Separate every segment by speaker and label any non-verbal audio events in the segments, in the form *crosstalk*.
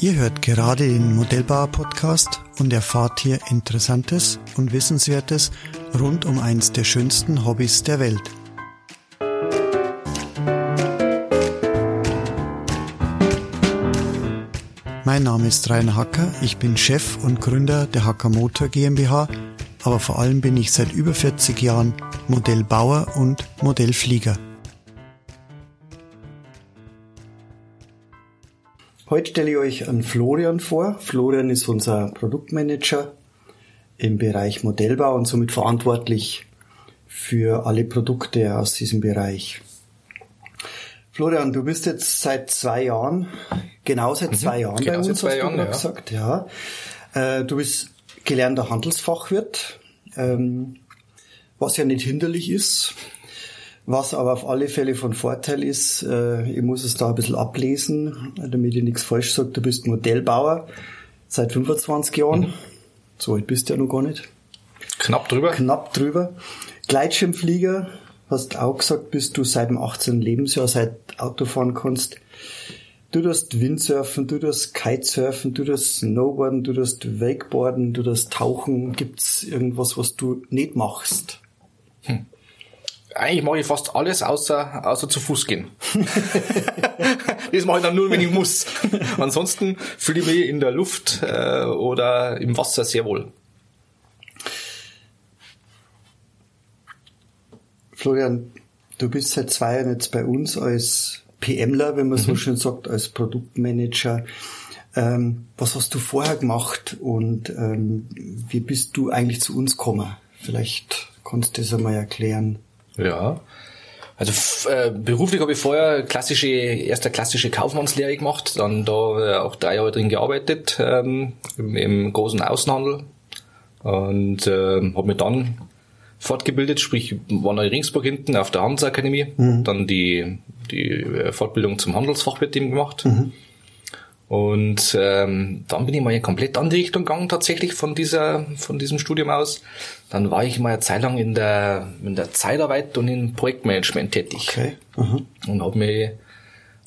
Speaker 1: Ihr hört gerade den Modellbauer-Podcast und erfahrt hier Interessantes und Wissenswertes rund um eins der schönsten Hobbys der Welt. Mein Name ist Rainer Hacker, ich bin Chef und Gründer der Hacker Motor GmbH, aber vor allem bin ich seit über 40 Jahren Modellbauer und Modellflieger. Heute stelle ich euch an Florian vor. Florian ist unser Produktmanager im Bereich Modellbau und somit verantwortlich für alle Produkte aus diesem Bereich. Florian, du bist jetzt seit zwei Jahren, genau seit mhm. zwei Jahren genau bei uns, zwei hast Jahren, du ja. gesagt, ja. Äh, du bist gelernter Handelsfachwirt, ähm, was ja nicht hinderlich ist. Was aber auf alle Fälle von Vorteil ist, äh, ich muss es da ein bisschen ablesen, damit ich nichts falsch sage. Du bist Modellbauer seit 25 Jahren. Mhm. So alt bist du ja noch gar nicht.
Speaker 2: Knapp drüber.
Speaker 1: Knapp drüber. Gleitschirmflieger, hast auch gesagt, bist du seit dem 18. Lebensjahr, seit Autofahren kannst. Du darfst Windsurfen, du darfst Kitesurfen, du darfst Snowboarden, du darfst Wakeboarden, du darfst Tauchen. Gibt's irgendwas, was du nicht machst?
Speaker 2: Hm eigentlich mache ich fast alles außer, außer zu Fuß gehen. *laughs* das mache ich dann nur, wenn ich muss. *laughs* Ansonsten fühle ich mich in der Luft äh, oder im Wasser sehr wohl.
Speaker 1: Florian, du bist seit zwei Jahren jetzt bei uns als PMler, wenn man mhm. so schön sagt, als Produktmanager. Ähm, was hast du vorher gemacht und ähm, wie bist du eigentlich zu uns gekommen? Vielleicht kannst du das einmal erklären.
Speaker 2: Ja. Also äh, beruflich habe ich vorher klassische, erst eine klassische Kaufmannslehre gemacht, dann da äh, auch drei Jahre drin gearbeitet ähm, im, im großen Außenhandel und äh, habe mich dann fortgebildet, sprich war noch in Ringsburg hinten auf der Handelsakademie, mhm. dann die, die äh, Fortbildung zum Handelsfachwirt eben gemacht. Mhm. Und ähm, dann bin ich mal in komplett andere Richtung gegangen, tatsächlich von dieser, von diesem Studium aus. Dann war ich mal eine Zeit lang in der, in der Zeitarbeit und in Projektmanagement tätig. Okay. Mhm. Und habe mich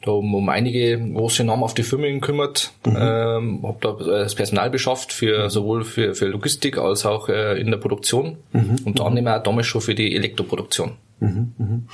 Speaker 2: da um, um einige große Namen auf die Firmen gekümmert, mhm. ähm, habe da das Personal beschafft für sowohl für, für Logistik als auch äh, in der Produktion, mhm. unter anderem auch damals schon für die Elektroproduktion. Mhm,
Speaker 1: mhm.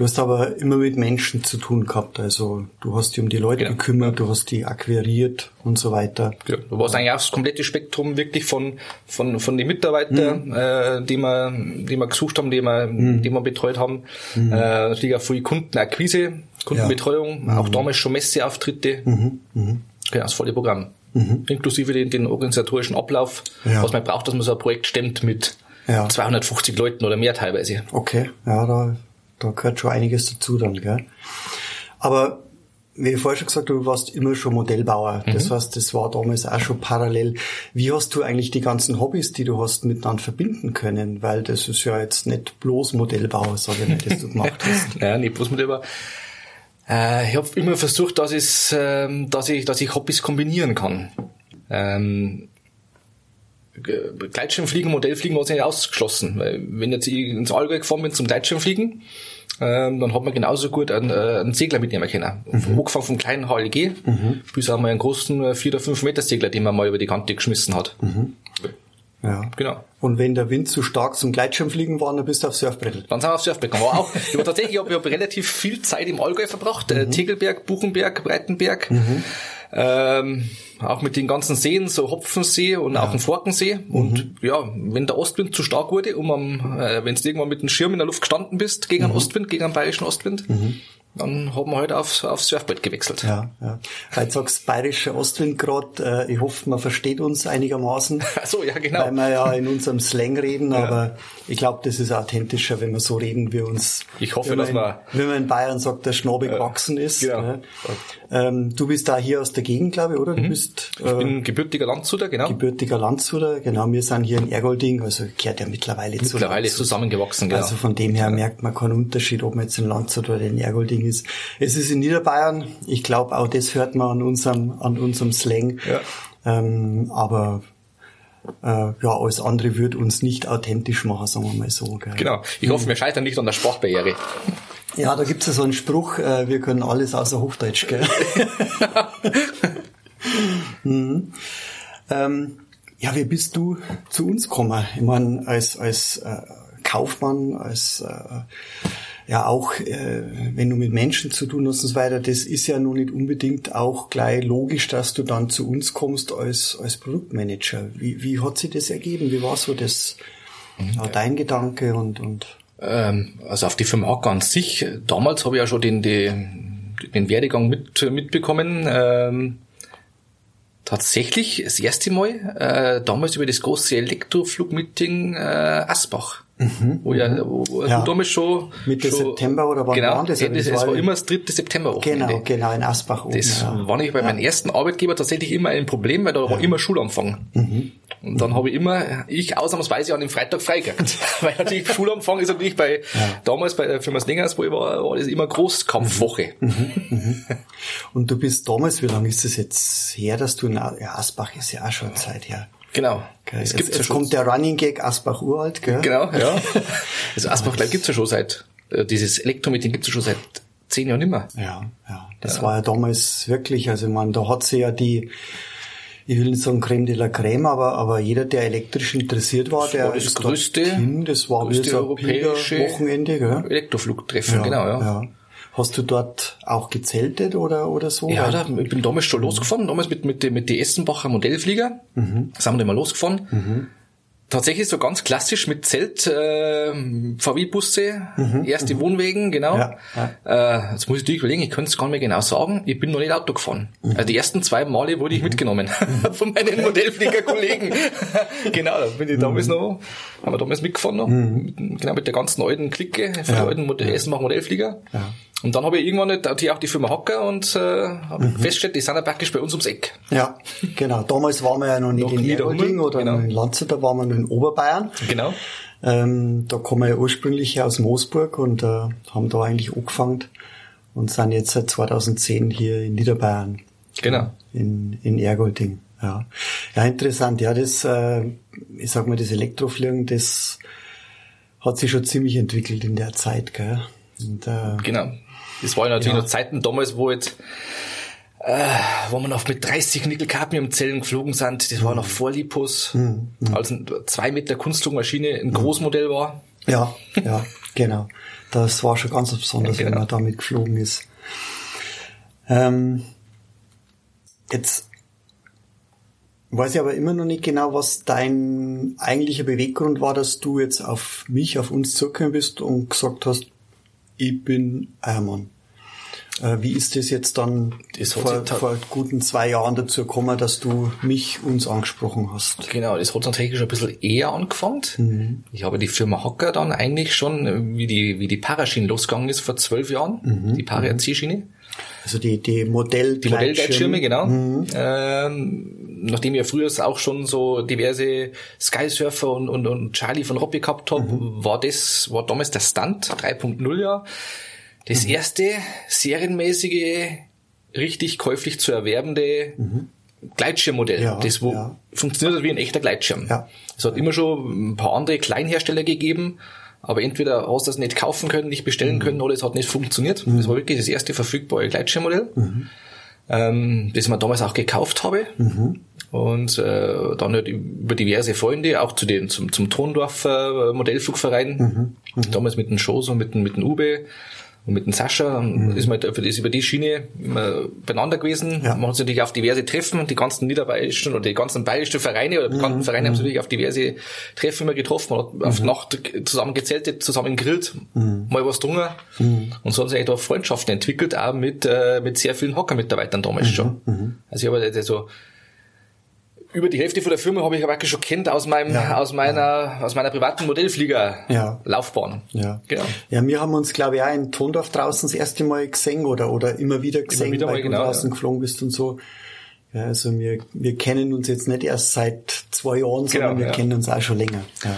Speaker 1: Du hast aber immer mit Menschen zu tun gehabt. Also du hast dich um die Leute genau. gekümmert, du hast die akquiriert und so weiter.
Speaker 2: Ja, du warst eigentlich auch das komplette Spektrum wirklich von von von den Mitarbeitern, mhm. äh, die wir die wir gesucht haben, die wir mhm. die wir betreut haben. Mhm. Äh, natürlich auch viel Kundenakquise, Kundenbetreuung, ja. auch mhm. damals schon Messeauftritte. Mhm. Mhm. Genau, das volle Programm. Mhm. Inklusive den, den organisatorischen Ablauf, ja. was man braucht, dass man so ein Projekt stemmt mit ja. 250 Leuten oder mehr teilweise.
Speaker 1: Okay, ja, da, da gehört schon einiges dazu dann, gell? Aber wie ich vorher schon gesagt habe, du warst immer schon Modellbauer. Mhm. Das heißt, das war damals auch schon parallel. Wie hast du eigentlich die ganzen Hobbys, die du hast, miteinander verbinden können? Weil das ist ja jetzt nicht bloß Modellbauer, sage ich nicht, das du gemacht *laughs* hast.
Speaker 2: ja, nicht bloß Modellbauer. Äh, ich habe immer versucht, dass, es, ähm, dass, ich, dass ich Hobbys kombinieren kann. Ähm, Gleitschirmfliegen, Modellfliegen war nicht ausgeschlossen. Weil wenn jetzt ich ins Allgäu gefahren bin zum Gleitschirmfliegen, ähm, dann hat man genauso gut einen, äh, einen Segler mitnehmen können. Mhm. Hochgefahren vom kleinen HLG mhm. bis einmal einen großen 4 äh, oder 5 Meter Segler, den man mal über die Kante geschmissen hat. Mhm.
Speaker 1: Ja. Genau. Und wenn der Wind zu stark zum Gleitschirmfliegen war, dann bist du auf Surfbrett.
Speaker 2: Dann sind wir auf Surfbrett gegangen. auch, ich war tatsächlich, ich habe hab relativ viel Zeit im Allgäu verbracht. Äh, mhm. Tegelberg, Buchenberg, Breitenberg. Mhm. Ähm, auch mit den ganzen Seen, so Hopfensee und ja. auch den Forkensee. Und mhm. ja, wenn der Ostwind zu stark wurde, um am, äh, wenn du irgendwann mit dem Schirm in der Luft gestanden bist, gegen einen mhm. Ostwind, gegen einen bayerischen Ostwind, mhm dann haben wir heute halt aufs, aufs Surfbrett gewechselt.
Speaker 1: Ja, ja. Heute sagst bayerischer Ostwind gerade. Äh, ich hoffe, man versteht uns einigermaßen. *laughs*
Speaker 2: Ach so, ja, genau.
Speaker 1: Weil wir ja in unserem Slang reden, ja. aber ich glaube, das ist authentischer, wenn wir so reden, wie uns.
Speaker 2: Ich hoffe, dass man.
Speaker 1: Wenn man in Bayern sagt, der Schnabel äh, gewachsen ist. Genau. Ne? Ähm, du bist da hier aus der Gegend, glaube ich, oder? Du
Speaker 2: mhm. bist. Äh, ich bin gebürtiger Landshuter, genau.
Speaker 1: Gebürtiger Landshuter, genau. Wir sind hier in Ergolding, also gehört ja mittlerweile
Speaker 2: zu. Mittlerweile ist zusammengewachsen,
Speaker 1: genau. Also von dem her merkt man keinen Unterschied, ob man jetzt in Landshut oder in Ergolding ist. Es ist in Niederbayern. Ich glaube, auch das hört man an unserem, an unserem Slang. Ja. Ähm, aber äh, ja, alles andere wird uns nicht authentisch machen, sagen wir mal so.
Speaker 2: Gell? Genau. Ich hoffe, wir scheitern nicht an der Sprachbarriere.
Speaker 1: Ja, da gibt's ja so einen Spruch, äh, wir können alles außer Hochdeutsch, gell? Mhm. *laughs* Ähm, ja, wie bist du zu uns gekommen? Ich meine, als, als äh, Kaufmann, als äh, ja auch, äh, wenn du mit Menschen zu tun hast und so weiter, das ist ja nun nicht unbedingt auch gleich logisch, dass du dann zu uns kommst als, als Produktmanager. Wie, wie hat sich das ergeben? Wie war so das, ja, dein Gedanke und, und
Speaker 2: ähm, also auf die Firma Hacker an sich, damals habe ich ja schon den, den, den Werdegang mit, mitbekommen. Ähm, tatsächlich das erste Mal, äh, damals über das große Elektroflugmeeting äh, Asbach. Mhm. Wo ja, wo ja. damals schon
Speaker 1: Mitte
Speaker 2: schon,
Speaker 1: September oder wann
Speaker 2: genau,
Speaker 1: war das?
Speaker 2: das, das war immer das dritte September
Speaker 1: Wochenende. Genau, genau, in Asbach
Speaker 2: oben. Das ja. war nicht bei ja. meinem ersten Arbeitgeber tatsächlich immer ein Problem, weil da war immer Schulanfang. Mhm. Und dann mhm. habe ich immer, ich ausnahmsweise an dem Freitag freigekriegt. *laughs* *laughs* weil natürlich Schulanfang ist natürlich bei, damals bei der Firma Slingers, wo ich war, war das immer Großkampfwoche. Mhm.
Speaker 1: Mhm. Und du bist damals, wie lange ist das jetzt her, dass du in Asbach ist ja auch schon Zeit her.
Speaker 2: Genau.
Speaker 1: Okay. Es, gibt jetzt, ja kommt der Running Gag Asbach uralt, gell?
Speaker 2: Genau, ja. *laughs* Also Asbach gibt's ja schon seit, äh, dieses Elektromeeting gibt's ja schon seit zehn Jahren immer.
Speaker 1: Ja, ja. Das ja. war ja damals wirklich, also man, da hat sie ja die, ich will nicht sagen Creme de la Creme, aber, aber jeder, der elektrisch interessiert war,
Speaker 2: das
Speaker 1: der
Speaker 2: war das größte,
Speaker 1: hin, das war
Speaker 2: größte
Speaker 1: wie so
Speaker 2: europäische
Speaker 1: Wochenende, gell?
Speaker 2: Elektroflugtreffen,
Speaker 1: Ja,
Speaker 2: genau, ja.
Speaker 1: ja. Hast du dort auch gezeltet oder, oder so?
Speaker 2: Ja, da, ich bin damals schon losgefahren, damals mit, mit, den- mit die Essenbacher Modellflieger.
Speaker 1: Mhm.
Speaker 2: Sind wir da mal losgefahren. Tatsächlich so ganz klassisch mit Zelt, äh, VW-Busse, erste Wohnwegen, genau.
Speaker 1: Mhm. Ja,
Speaker 2: Äh, jetzt muss ich natürlich überlegen, ich könnte es gar nicht mehr genau sagen, ich bin noch nicht Auto gefahren.
Speaker 1: Mhm.
Speaker 2: Also die ersten zwei Male wurde ich mitgenommen *laughs* von meinen Modellfliegerkollegen. *laughs* genau, da bin ich damals
Speaker 1: Mhm.
Speaker 2: noch, haben wir damals mitgefahren noch, mit, genau mit der ganzen alten Clique von
Speaker 1: Ja.
Speaker 2: alten Essenbacher Modellflieger.
Speaker 1: Ja.
Speaker 2: Und dann habe ich irgendwann nicht- natürlich auch die Firma Hocker und äh, habe
Speaker 1: Mhm.
Speaker 2: festgestellt, die sind ja praktisch bei uns ums Eck.
Speaker 1: Ja, genau. Damals waren wir ja noch nicht
Speaker 2: Noch
Speaker 1: in
Speaker 2: nie da
Speaker 1: Ergolding
Speaker 2: oben,
Speaker 1: oder
Speaker 2: genau.
Speaker 1: in Landshut, da waren wir noch in Oberbayern.
Speaker 2: Genau.
Speaker 1: Ähm, da kommen wir ja ursprünglich aus Moosburg und äh, haben da eigentlich angefangen und sind jetzt seit 2010 hier in Niederbayern,
Speaker 2: Genau.
Speaker 1: in, in Ergolding. Ja. ja, interessant. Ja, das, äh, ich sag mal, das Elektrofliegen, das hat sich schon ziemlich entwickelt in der Zeit, gell? Und, äh,
Speaker 2: Genau. Das waren natürlich
Speaker 1: Ja.
Speaker 2: noch Zeiten damals, wo jetzt äh, wo wir noch mit 30 Nickel-Cadmium-Zellen geflogen sind. Das war noch vor Lipos, als ein zwei Meter Kunstflugmaschine ein Großmodell war.
Speaker 1: Ja, ja, genau. Das war schon ganz besonders,
Speaker 2: Ja,
Speaker 1: wenn
Speaker 2: genau.
Speaker 1: man damit geflogen ist. Ähm, jetzt weiß ich aber immer noch nicht genau, was dein eigentlicher Beweggrund war, dass du jetzt auf mich, auf uns zugekommen bist und gesagt hast, ich bin Eiermann. Äh, wie ist das jetzt dann
Speaker 2: Das
Speaker 1: vor, vor guten zwei Jahren dazu gekommen, dass du mich, uns angesprochen hast?
Speaker 2: Genau, das hat tatsächlich schon ein bisschen eher angefangen.
Speaker 1: Mhm.
Speaker 2: Ich habe die Firma Hocker dann eigentlich schon, äh, wie die, wie die Paraschiene losgegangen ist vor zwölf Jahren, die Para-C-Schiene.
Speaker 1: Also die, die Modell
Speaker 2: Die Modellgleitschirme, genau. Ähm, nachdem ich ja früher auch schon so diverse Skysurfer und, und, und Charlie von Robby gehabt habe, war das, war damals der Stunt 3.0 ja. Das erste serienmäßige, richtig käuflich zu erwerbende Gleitschirmmodell.
Speaker 1: Ja,
Speaker 2: das wo
Speaker 1: ja.
Speaker 2: funktioniert wie ein echter Gleitschirm.
Speaker 1: Ja.
Speaker 2: Es hat immer schon ein paar andere Kleinhersteller gegeben, aber entweder hast du das nicht kaufen können, nicht bestellen können oder es hat nicht funktioniert. Das war wirklich das erste verfügbare Gleitschirmmodell, ähm, das ich mir damals auch gekauft habe. Und äh, dann halt über diverse Freunde, auch zu den, zum, zum Tondorf äh, Modellflugverein, damals mit dem Schoß und mit dem, mit dem Ube und mit dem Sascha, dann ist man halt für das über die Schiene immer beieinander gewesen.
Speaker 1: Ja.
Speaker 2: Man hat sich natürlich auf diverse Treffen, die ganzen niederbayerischen oder die ganzen bayerischen Vereine oder bekannten Vereine haben sich natürlich auf diverse Treffen immer getroffen. Man hat auf Nacht zusammen gezeltet, zusammen gegrillt, mal was drungen. Und so hat sich eigentlich da Freundschaften entwickelt, auch mit, äh, mit sehr vielen Hocker-Mitarbeitern damals schon. Also ich habe halt so über die Hälfte von der Firma habe ich aber schon kennt aus meinem,
Speaker 1: Ja,
Speaker 2: aus meiner, aus meiner privaten Modellflieger
Speaker 1: Ja. Ja.
Speaker 2: Genau.
Speaker 1: Ja, wir haben uns, glaube ich, auch in Tondorf draußen das erste Mal gesehen oder, oder immer wieder gesehen,
Speaker 2: wieder mal,
Speaker 1: weil du
Speaker 2: genau,
Speaker 1: draußen
Speaker 2: ja.
Speaker 1: geflogen bist und so. Ja, also wir, wir kennen uns jetzt nicht erst seit zwei Jahren, sondern
Speaker 2: Genau,
Speaker 1: wir
Speaker 2: ja.
Speaker 1: kennen uns auch schon länger. Ja.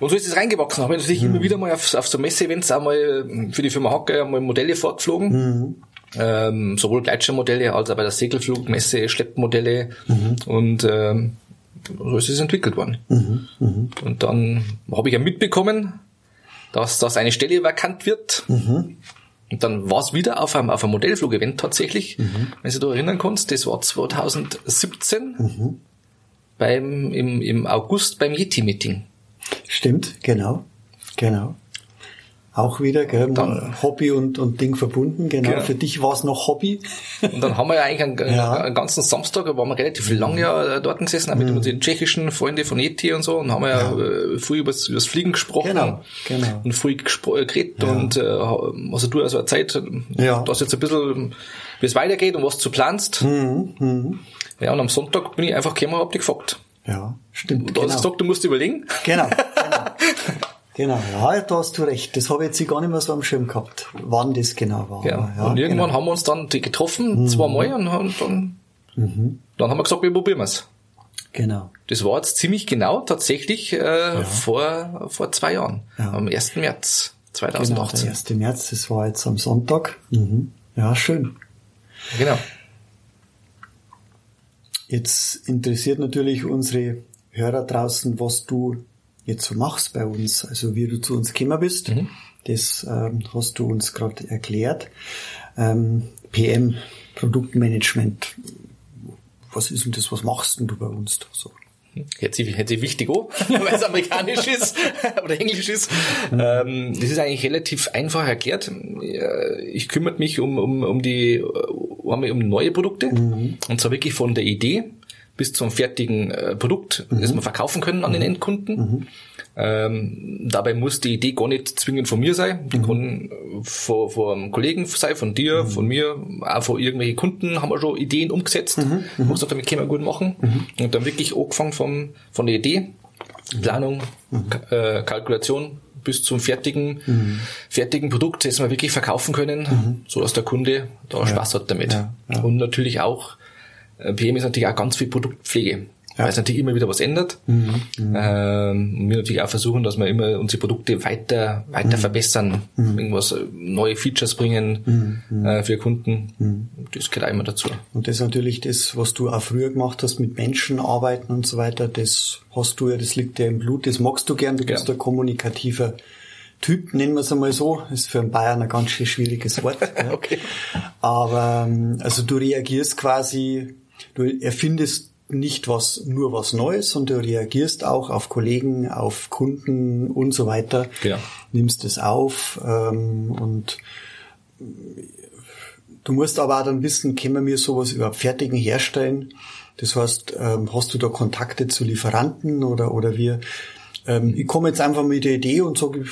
Speaker 2: Und so ist es reingewachsen. Habe ich natürlich
Speaker 1: Mhm.
Speaker 2: immer wieder mal auf, auf so Messe-Events auch mal für die Firma Hacker mal Modelle vorgeflogen.
Speaker 1: Mhm.
Speaker 2: Ähm, sowohl Gleitschirmmodelle als auch bei der Segelflugmesse Schleppmodelle.
Speaker 1: Mhm.
Speaker 2: Und ähm, so ist es entwickelt worden.
Speaker 1: Mhm.
Speaker 2: Und dann habe ich ja mitbekommen, dass, dass eine Stelle vakant wird.
Speaker 1: Mhm.
Speaker 2: Und dann war es wieder auf einem, auf einem Modellflug-Event tatsächlich, mhm. wenn du dich erinnern kannst, das war 2017 mhm. beim, im, im August beim Yeti-Meeting.
Speaker 1: Stimmt, genau, genau. Auch wieder, gell, dann, Hobby und, und Ding verbunden, genau. genau. Für dich war es noch Hobby.
Speaker 2: Und dann haben wir ja eigentlich einen, *laughs* ja. einen ganzen Samstag, da waren wir relativ lange ja dort gesessen, auch mit mhm. unseren tschechischen Freunden von ET und so, und haben ja, ja äh, früh über das Fliegen gesprochen. Genau, genau. Und früh äh, geredet ja. und, äh, also du also eine Zeit, ja. dass jetzt ein bisschen, wie es weitergeht und was du planst. Mhm. Mhm. Ja, und am Sonntag bin ich einfach gekommen und hab dich gefragt.
Speaker 1: Ja, stimmt.
Speaker 2: Du genau. hast gesagt, du musst überlegen.
Speaker 1: Genau, *laughs* genau. Genau, ja, da hast du recht. Das habe ich jetzt gar nicht mehr so am Schirm gehabt, wann das genau war.
Speaker 2: Ja. ja und irgendwann genau. haben wir uns dann getroffen, mhm. zweimal, und, und dann, mhm. dann haben wir gesagt, wir probieren es.
Speaker 1: Genau.
Speaker 2: Das war jetzt ziemlich genau tatsächlich äh, ja. vor, vor zwei Jahren, ja. am 1. März 2018.
Speaker 1: Genau, der 1. März, das war jetzt am Sonntag. Mhm. Ja, schön.
Speaker 2: Genau.
Speaker 1: Jetzt interessiert natürlich unsere Hörer draußen, was du jetzt so machst bei uns, also wie du zu uns gekommen bist. Mhm. Das ähm, hast du uns gerade erklärt. Ähm, PM, Produktmanagement. Was ist denn das? Was machst denn du bei uns da so?
Speaker 2: Hört sich, hört sich wichtig an, *laughs* weil es amerikanisch ist *laughs* oder englisch ist. Ähm, das ist eigentlich relativ einfach erklärt. Ich kümmere mich um, um, um die um, um neue Produkte mhm. und zwar wirklich von der Idee bis zum fertigen äh, Produkt, mhm. das wir verkaufen können an den mhm. Endkunden. Mhm. Ähm, dabei muss die Idee gar nicht zwingend von mir sein. Die mhm. kann von, von einem Kollegen sein, von dir, mhm. von mir, auch von irgendwelchen Kunden haben wir schon Ideen umgesetzt. Mhm. Mhm. Wo gesagt, damit können wir gut machen. Mhm. Und dann wirklich angefangen vom, von der Idee, Planung, äh, Kalkulation bis zum fertigen, fertigen Produkt, das wir wirklich verkaufen können, so dass der Kunde da ja. Spaß hat damit. Ja, ja. Und natürlich auch äh, PM ist natürlich auch ganz viel Produktpflege. Ja. Weil es natürlich immer wieder was ändert. Mhm. Mhm. Ähm, wir natürlich auch versuchen, dass wir immer unsere Produkte weiter, weiter mhm. verbessern, mhm. irgendwas, äh, neue Features bringen mhm. äh, für Kunden. Mhm. Das gehört auch immer dazu.
Speaker 1: Und das ist natürlich das, was du auch früher gemacht hast, mit Menschen arbeiten und so weiter, das hast du ja, das liegt ja im Blut, das magst du gern, du bist ja. ein kommunikativer Typ, nennen wir es einmal so, ist für einen Bayern ein ganz schwieriges Wort. *laughs* okay. Aber ähm, also du reagierst quasi Du erfindest nicht was, nur was Neues, sondern du reagierst auch auf Kollegen, auf Kunden und so weiter.
Speaker 2: Genau.
Speaker 1: Nimmst es auf ähm, und du musst aber auch dann wissen, können wir sowas überhaupt fertigen herstellen? Das heißt, ähm, hast du da Kontakte zu Lieferanten oder, oder wir, ähm, ich komme jetzt einfach mit der Idee und sage,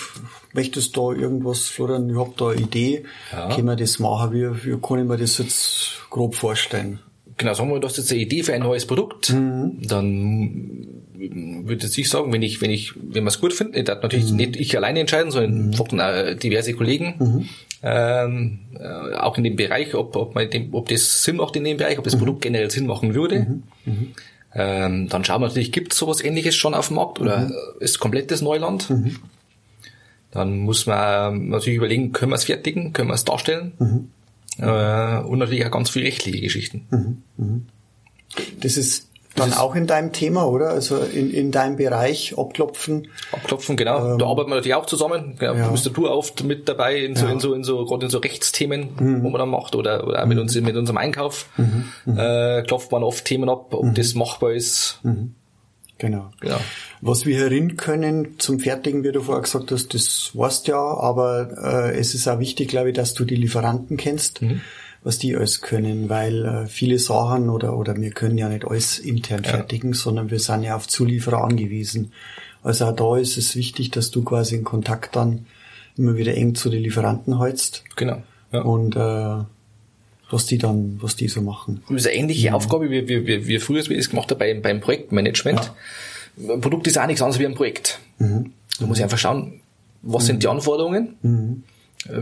Speaker 1: möchtest da irgendwas, Florian, ich hab da eine Idee, ja. können wir das machen, wie, wie kann ich mir das jetzt grob vorstellen?
Speaker 2: Genau, sagen wir, du hast jetzt eine Idee für ein neues Produkt, mhm. dann würde ich sagen, wenn ich, wenn ich, wenn man es gut findet, darf natürlich mhm. nicht ich alleine entscheiden, sondern mhm. dann diverse Kollegen, mhm. ähm, äh, auch in dem Bereich, ob, ob, man dem, ob das Sinn macht in dem Bereich, ob das mhm. Produkt generell Sinn machen würde. Mhm. Mhm. Ähm, dann schauen wir natürlich, gibt es sowas ähnliches schon auf dem Markt oder ist komplettes Neuland? Dann muss man natürlich überlegen, können wir es fertigen, können wir es darstellen? Äh, und natürlich auch ganz viele rechtliche Geschichten. Mhm.
Speaker 1: Mhm. Das ist dann auch in deinem Thema, oder? Also in, in deinem Bereich abklopfen.
Speaker 2: Abklopfen, genau. Ähm, da arbeiten wir natürlich auch zusammen. Genau. Ja. Bist du oft mit dabei in so, ja. in so, in so, gerade in so Rechtsthemen, mhm. wo man dann macht, oder, oder auch mit uns, mit unserem Einkauf, mhm. mhm. äh, klopft man oft Themen ab, ob mhm. das machbar ist.
Speaker 1: Mhm. Genau. genau. Was wir herin können zum Fertigen, wie du vorher gesagt hast, das weißt ja, aber äh, es ist auch wichtig, glaube ich, dass du die Lieferanten kennst, mhm. was die alles können, weil äh, viele Sachen oder, oder wir können ja nicht alles intern ja. fertigen, sondern wir sind ja auf Zulieferer angewiesen. Also auch da ist es wichtig, dass du quasi in Kontakt dann immer wieder eng zu den Lieferanten hältst.
Speaker 2: Genau.
Speaker 1: Ja. Und äh, was die dann, was die so machen.
Speaker 2: Das ist eine ähnliche mhm. Aufgabe, wie, wie, wie, wie früher ich es gemacht habe beim, beim Projektmanagement. Ja. Ein Produkt ist auch nichts anderes wie ein Projekt. Mhm. Da muss ich einfach schauen, was mhm. sind die Anforderungen, mhm.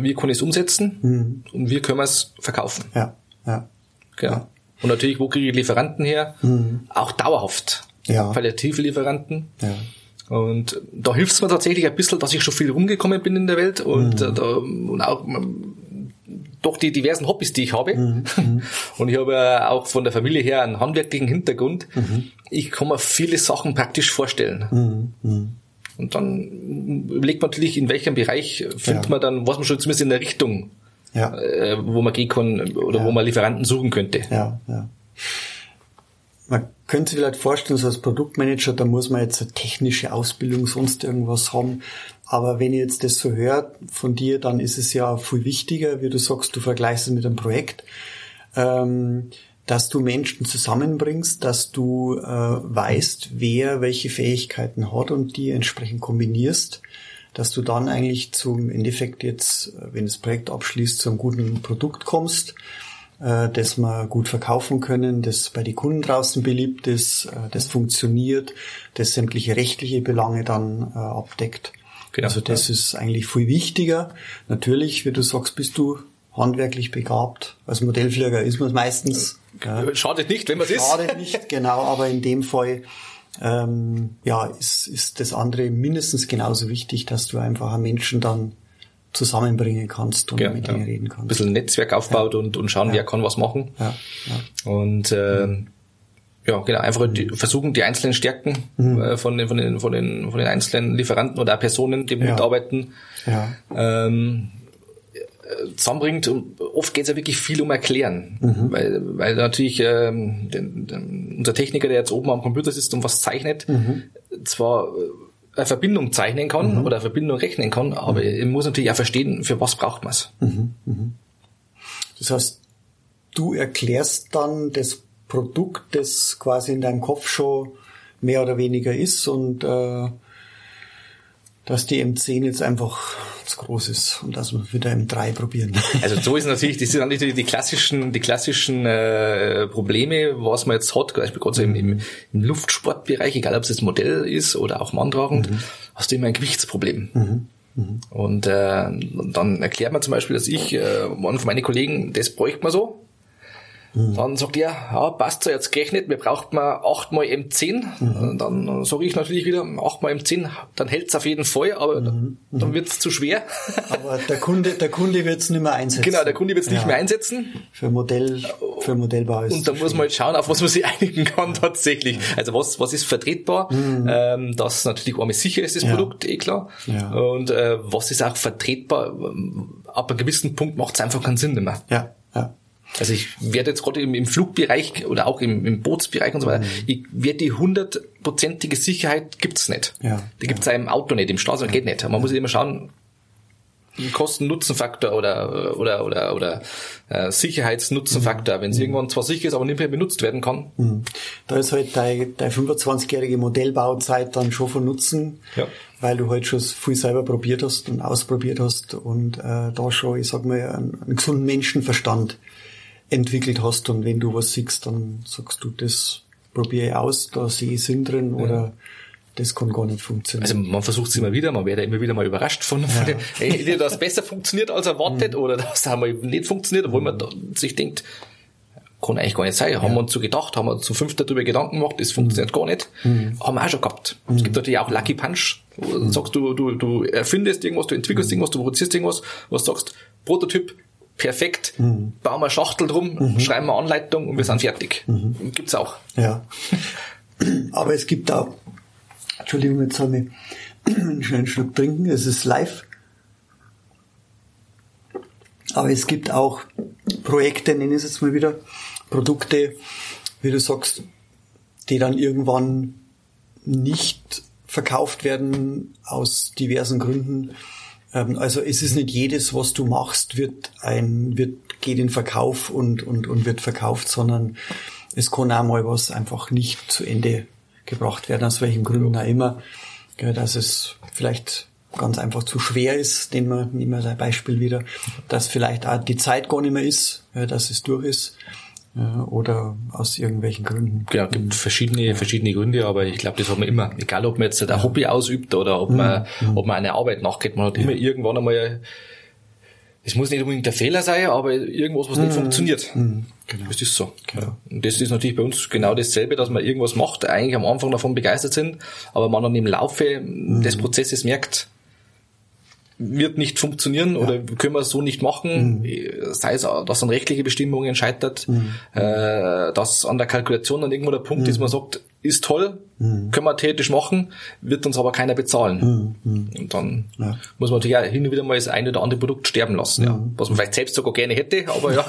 Speaker 2: wie kann ich es umsetzen mhm. und wie können wir es verkaufen.
Speaker 1: Ja. Ja.
Speaker 2: Genau. Ja. Und natürlich, wo kriege ich Lieferanten her? Mhm. Auch dauerhaft.
Speaker 1: Ja.
Speaker 2: Palliative Lieferanten.
Speaker 1: Ja.
Speaker 2: Und da hilft es mir tatsächlich ein bisschen, dass ich schon viel rumgekommen bin in der Welt und, mhm. da, und auch doch die diversen Hobbys, die ich habe. Mhm. mhm. *laughs* Und ich habe auch von der Familie her einen handwerklichen Hintergrund. Mhm. Ich kann mir viele Sachen praktisch vorstellen. Mhm. mhm. Und dann überlegt man natürlich, in welchem Bereich findet ja. man dann, was man schon zumindest in der Richtung
Speaker 1: Ja.
Speaker 2: äh, wo man gehen kann oder
Speaker 1: Ja.
Speaker 2: wo man Lieferanten suchen könnte.
Speaker 1: Ja, ja. Man könnte sich vielleicht vorstellen, so als Produktmanager, da muss man jetzt eine technische Ausbildung, sonst irgendwas haben. Aber wenn ich jetzt das so höre von dir, dann ist es ja viel wichtiger, wie du sagst, du vergleichst es mit einem Projekt, ähm, dass du Menschen zusammenbringst, dass du äh, weißt, wer welche Fähigkeiten hat und die entsprechend kombinierst, dass du dann eigentlich zum Endeffekt jetzt, äh, wenn das Projekt abschließt, zu einem guten Produkt kommst, äh, das wir gut verkaufen können, das bei den Kunden draußen beliebt ist, äh, das funktioniert, das sämtliche rechtliche Belange dann äh, abdeckt.
Speaker 2: Genau,
Speaker 1: also das ist eigentlich viel wichtiger. Natürlich, wie du sagst, bist du handwerklich begabt. Als Modellflieger ist man es meistens. gell.
Speaker 2: Schadet nicht, wenn man es ist.
Speaker 1: Schade nicht, genau, aber in dem Fall ähm, ja, ist, ist das andere mindestens genauso wichtig, dass du einfach einen Menschen dann zusammenbringen kannst und
Speaker 2: Ja,
Speaker 1: mit
Speaker 2: ja.
Speaker 1: denen reden
Speaker 2: Ein
Speaker 1: kannst.
Speaker 2: bisschen ein Netzwerk aufbaut und, und schauen, wer kann was machen.
Speaker 1: Ja, ja.
Speaker 2: Und äh, ja, genau, einfach die, versuchen die einzelnen Stärken
Speaker 1: Mhm.
Speaker 2: äh, von, den, von, den, von, den, von den einzelnen Lieferanten oder auch Personen, die
Speaker 1: Ja.
Speaker 2: mitarbeiten,
Speaker 1: ja.
Speaker 2: ähm, äh, zusammenbringt. Und oft geht es ja wirklich viel um Erklären,
Speaker 1: Mhm.
Speaker 2: weil, weil natürlich ähm, den, den, unser Techniker, der jetzt oben am Computer sitzt und was zeichnet,
Speaker 1: Mhm.
Speaker 2: zwar eine Verbindung zeichnen kann oder eine Verbindung rechnen kann, aber
Speaker 1: Mhm.
Speaker 2: er muss natürlich auch verstehen, für was braucht man es.
Speaker 1: Das heißt, du erklärst dann das Produkt, das quasi in deinem Kopf schon mehr oder weniger ist und äh, dass die M10 jetzt einfach zu groß ist und dass wir wieder M3 probieren. *laughs*
Speaker 2: Also so ist natürlich, das sind natürlich die klassischen, die klassischen äh, Probleme, was man jetzt hat, gerade so im, im, im Luftsportbereich, egal ob es das Modell ist oder auch manntragend, hast du immer ein Gewichtsproblem. Und äh, dann erklärt man zum Beispiel, dass ich, äh, von meinen Kollegen, das bräuchte man so. Dann sagt er, ja, passt so jetzt gerechnet, wir braucht mal 8 mal M10. Dann sage ich natürlich wieder, 8 mal M10, dann hält's auf jeden Fall, aber dann, dann wird's zu schwer. *laughs*
Speaker 1: Aber der Kunde, der Kunde wird es nicht mehr einsetzen.
Speaker 2: genau, der Kunde wird's nicht
Speaker 1: Ja.
Speaker 2: mehr einsetzen.
Speaker 1: Für Modell, für Modellbau ist
Speaker 2: Und da muss man halt schauen, auf was man sich *laughs* einigen kann tatsächlich. Also was, was ist vertretbar? Ähm, das natürlich einmal sicher ist, das
Speaker 1: Mhm. Ja.
Speaker 2: Produkt, eh klar.
Speaker 1: Ja.
Speaker 2: Und äh, was ist auch vertretbar? Ähm, Ab einem gewissen Punkt macht es einfach keinen Sinn mehr.
Speaker 1: ja, ja.
Speaker 2: Also ich werde jetzt gerade im, im Flugbereich oder auch im, im Bootsbereich und so weiter, ich werde die hundertprozentige Sicherheit gibt's nicht.
Speaker 1: Mhm. Ja.
Speaker 2: Die gibt's ja im Auto nicht, im Straßen geht nicht. Man muss immer schauen, Kosten-Nutzen-Faktor oder oder oder oder äh, Sicherheits-Nutzen-Faktor, wenn es irgendwann zwar sicher ist, aber nicht mehr benutzt werden kann.
Speaker 1: Mhm. Da ist halt deine, deine 25-jährige Modellbauzeit dann schon von Nutzen,
Speaker 2: Ja.
Speaker 1: weil du halt schon viel selber probiert hast und ausprobiert hast und äh, da schon, ich sag mal, einen, einen gesunden Menschenverstand entwickelt hast und wenn du was siehst, dann sagst du, das probiere ich aus, da sehe ich Sinn drin oder das kann gar nicht funktionieren.
Speaker 2: Also man versucht es immer wieder, man wird ja immer wieder mal überrascht von, von dem, entweder das besser funktioniert als erwartet oder das einmal nicht funktioniert, obwohl man da sich denkt, kann eigentlich gar nicht sein. Haben wir uns so gedacht, haben wir zu fünft darüber Gedanken gemacht, das funktioniert gar nicht. Haben wir auch schon gehabt. Es gibt natürlich auch Lucky Punch. sagst, du, du, du erfindest irgendwas, du entwickelst irgendwas, du produzierst irgendwas, was sagst, Prototyp, perfekt, bauen wir Schachtel drum, schreiben wir Anleitung und wir sind fertig. Gibt's auch.
Speaker 1: Ja. *clears throat* Aber es gibt auch, Entschuldigung, jetzt habe ich *clears throat* einen schnellen Schluck trinken, es ist live. Aber es gibt auch Projekte, nenne ich es jetzt mal wieder, Produkte, wie du sagst, die dann irgendwann nicht verkauft werden aus diversen Gründen. Ähm, Also es ist nicht jedes, was du machst, wird ein, wird, geht in Verkauf und, und, und wird verkauft, sondern es kann auch mal was einfach nicht zu Ende gebracht werden, aus welchen Gründen auch immer. Ja, dass es vielleicht ganz einfach zu schwer ist, nehmen wir, nehmen wir ein Beispiel wieder, dass vielleicht auch die Zeit gar nicht mehr ist, ja, dass es durch ist, oder aus irgendwelchen Gründen.
Speaker 2: Genau, gibt verschiedene, verschiedene Gründe, aber ich glaube, das hat man immer. Egal, ob man jetzt ein Hobby ausübt oder ob man, ob man eine Arbeit nachgeht, man hat immer irgendwann einmal, es muss nicht unbedingt der Fehler sein, aber irgendwas, was nicht funktioniert. Das ist so.
Speaker 1: Genau.
Speaker 2: Und das ist natürlich bei uns genau dasselbe, dass man irgendwas macht, eigentlich am Anfang davon begeistert sind, aber man dann im Laufe des Prozesses merkt, wird nicht funktionieren oder können wir es so nicht machen, sei es, dass an rechtliche Bestimmungen scheitert, äh, dass an der Kalkulation dann irgendwo der Punkt ist, man sagt, ist toll, mhm. können wir theoretisch machen, wird uns aber keiner bezahlen. Mhm. Und dann ja. muss man natürlich auch hin und wieder mal das eine oder andere Produkt sterben lassen, ja. Mhm. was man vielleicht selbst sogar gerne hätte, aber ja,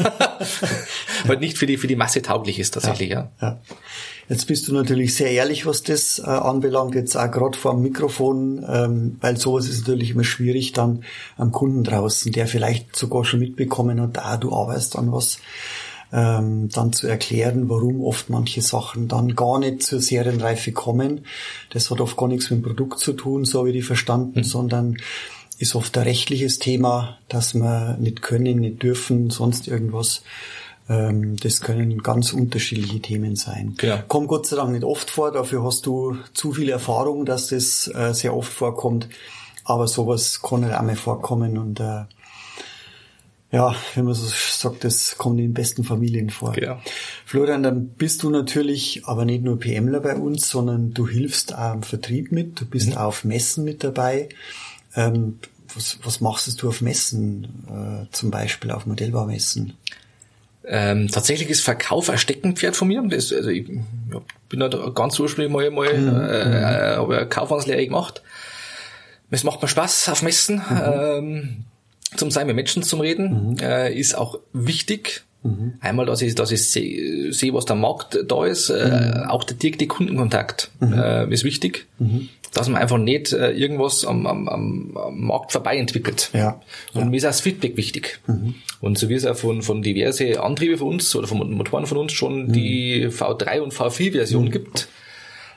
Speaker 2: weil *laughs* nicht für die, für die Masse tauglich ist tatsächlich, ja. ja.
Speaker 1: Jetzt bist du natürlich sehr ehrlich, was das äh, anbelangt, jetzt auch gerade vor dem Mikrofon, ähm, weil sowas ist natürlich immer schwierig dann am Kunden draußen, der vielleicht sogar schon mitbekommen hat, ah, du arbeitest an was, ähm, dann zu erklären, warum oft manche Sachen dann gar nicht zur Serienreife kommen. Das hat oft gar nichts mit dem Produkt zu tun, so wie die verstanden, mhm. sondern ist oft ein rechtliches Thema, dass wir nicht können, nicht dürfen, sonst irgendwas. Ähm, das können ganz unterschiedliche Themen sein. Genau. Kommt Gott sei Dank nicht oft vor, dafür hast du zu viel Erfahrung, dass das äh, sehr oft vorkommt. Aber sowas kann halt auch mal vorkommen und äh, ja, wenn man so sagt, das kommt in den besten Familien vor. Genau. Florian, dann bist du natürlich aber nicht nur PMler bei uns, sondern du hilfst auch im Vertrieb mit, du bist mhm. auch auf Messen mit dabei. Ähm, was, was machst du auf Messen, äh, zum Beispiel auf Modellbaumessen?
Speaker 2: Ähm, tatsächlich ist Verkauf ein Steckenpferd von mir. Das, also ich ja, bin halt ganz ursprünglich mal, mal mhm. äh, habe eine Kaufmannslehre gemacht. Es macht mir Spaß auf Messen, mhm. ähm, zum sein mit Menschen zum Reden, mhm. äh, ist auch wichtig. Mhm. Einmal, dass ich, dass ich sehe, seh, was der Markt da ist, äh, mhm. auch der direkte Kundenkontakt mhm. äh, ist wichtig. Mhm dass man einfach nicht äh, irgendwas am, am, am Markt vorbei entwickelt. Ja. Und ja. mir ist auch das Feedback wichtig. Mhm. Und so wie es auch von, von diverse Antriebe von uns oder von Motoren von uns schon mhm. die V3 und V4-Version mhm. gibt,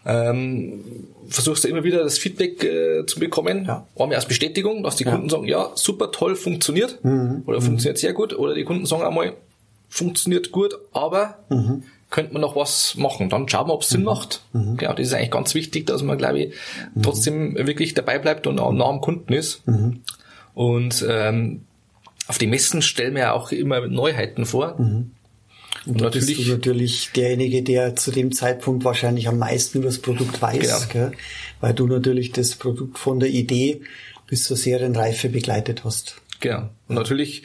Speaker 2: ähm, versuchst du immer wieder das Feedback äh, zu bekommen. Ja. Einmal als Bestätigung, dass die ja. Kunden sagen, ja, super toll, funktioniert mhm. oder funktioniert sehr gut. Oder die Kunden sagen einmal, funktioniert gut, aber mhm könnte man noch was machen. Dann schauen wir, ob es Sinn mhm. macht. Mhm. Genau, das ist eigentlich ganz wichtig, dass man, glaube ich, mhm. trotzdem wirklich dabei bleibt und nah am Kunden ist. Mhm. Und ähm, auf die Messen stellen wir auch immer Neuheiten vor.
Speaker 1: Mhm. Und, und natürlich, bist du natürlich derjenige, der zu dem Zeitpunkt wahrscheinlich am meisten über das Produkt weiß, genau. gell? weil du natürlich das Produkt von der Idee bis zur Serienreife begleitet hast.
Speaker 2: Genau. Und natürlich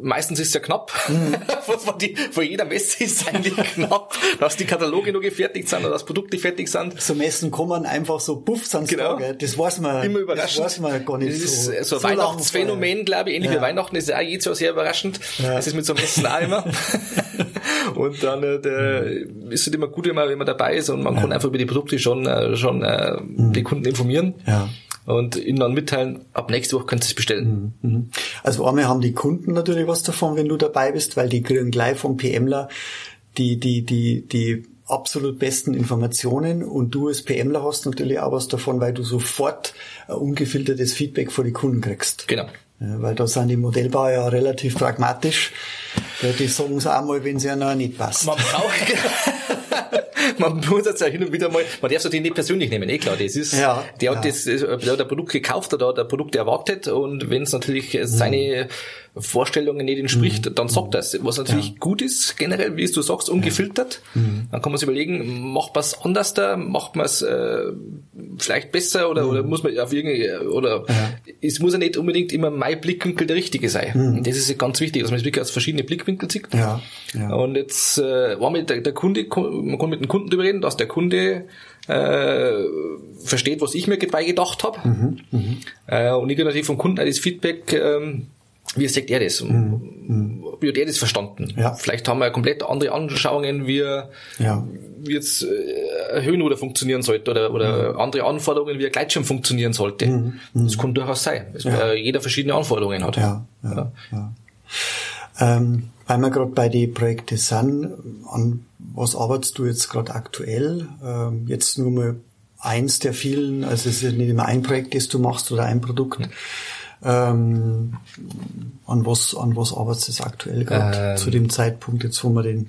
Speaker 2: Meistens ist es ja knapp. Mhm. *laughs* von, die, von jeder Messe ist es eigentlich knapp, dass die Kataloge noch gefertigt sind oder dass Produkte fertig sind.
Speaker 1: So Messen kommen einfach so puff sind genau. da, Das weiß man,
Speaker 2: Immer überraschend. das weiß man gar nicht das ist so. so ein so Weihnachtsphänomen, glaube ich. Ähnlich ja. wie Weihnachten ist ja auch jedes Jahr sehr überraschend. Ja. Das ist mit so einem Messen auch immer. *laughs* und dann äh, der, mhm. ist es immer gut, wenn man, wenn man dabei ist und man ja. kann einfach über die Produkte schon, äh, schon äh, mhm. die Kunden informieren. Ja und ihnen dann mitteilen, ab nächste Woche können sie es bestellen.
Speaker 1: Mhm, mhm. Also einmal haben die Kunden natürlich was davon, wenn du dabei bist, weil die kriegen gleich vom PMler die, die, die, die absolut besten Informationen und du als PMler hast natürlich auch was davon, weil du sofort ungefiltertes Feedback von den Kunden kriegst.
Speaker 2: Genau.
Speaker 1: Ja, weil da sind die Modellbauer ja relativ pragmatisch. Ja, die sagen es auch mal, wenn es ja noch nicht passt.
Speaker 2: Man braucht, *laughs* *laughs* man muss jetzt ja hin und wieder mal, man darf es natürlich nicht persönlich nehmen, eh klar, das ist, ja, der hat ja. das, der hat ein Produkt gekauft oder hat ein Produkt erwartet und wenn es natürlich mhm. Vorstellungen nicht entspricht, mhm. dann sagt er es. Was natürlich ja. gut ist, generell, wie du sagst, ungefiltert. Mhm. Dann kann man sich überlegen, macht man es anders da, macht man es äh, vielleicht besser oder, oder mhm. muss man auf irgendwie, oder es muss ja nicht unbedingt immer mein Blickwinkel der richtige sein. Mhm. Das ist ganz wichtig, dass man es wirklich aus verschiedenen Blickwinkeln sieht. Ja. Ja. Und jetzt äh, war mit der, der Kunde, man kann mit dem Kunden darüber reden, dass der Kunde äh, versteht, was ich mir dabei gedacht habe. Mhm, mh. äh, und ich kriege natürlich vom Kunden auch das Feedback, ähm, wie sagt er das? Mhm. Wie hat er das verstanden? Ja. Vielleicht haben wir komplett andere Anschauungen, wie, ja. wie jetzt äh, Höhenruder funktionieren sollte oder, oder mhm. andere Anforderungen, wie ein Gleitschirm funktionieren sollte. Mhm. mhm. Das kann durchaus sein, dass ja. jeder verschiedene Anforderungen hat. Ja, ja,
Speaker 1: ja. Ähm, weil wir gerade bei den Projekten sind, an was arbeitest du jetzt gerade aktuell? Ähm, jetzt nur mal eins der vielen, also es ist nicht immer ein Projekt, das du machst oder ein Produkt. Mhm. Ähm, an was, an was arbeitest du aktuell gerade ähm, zu dem Zeitpunkt, jetzt wo wir den,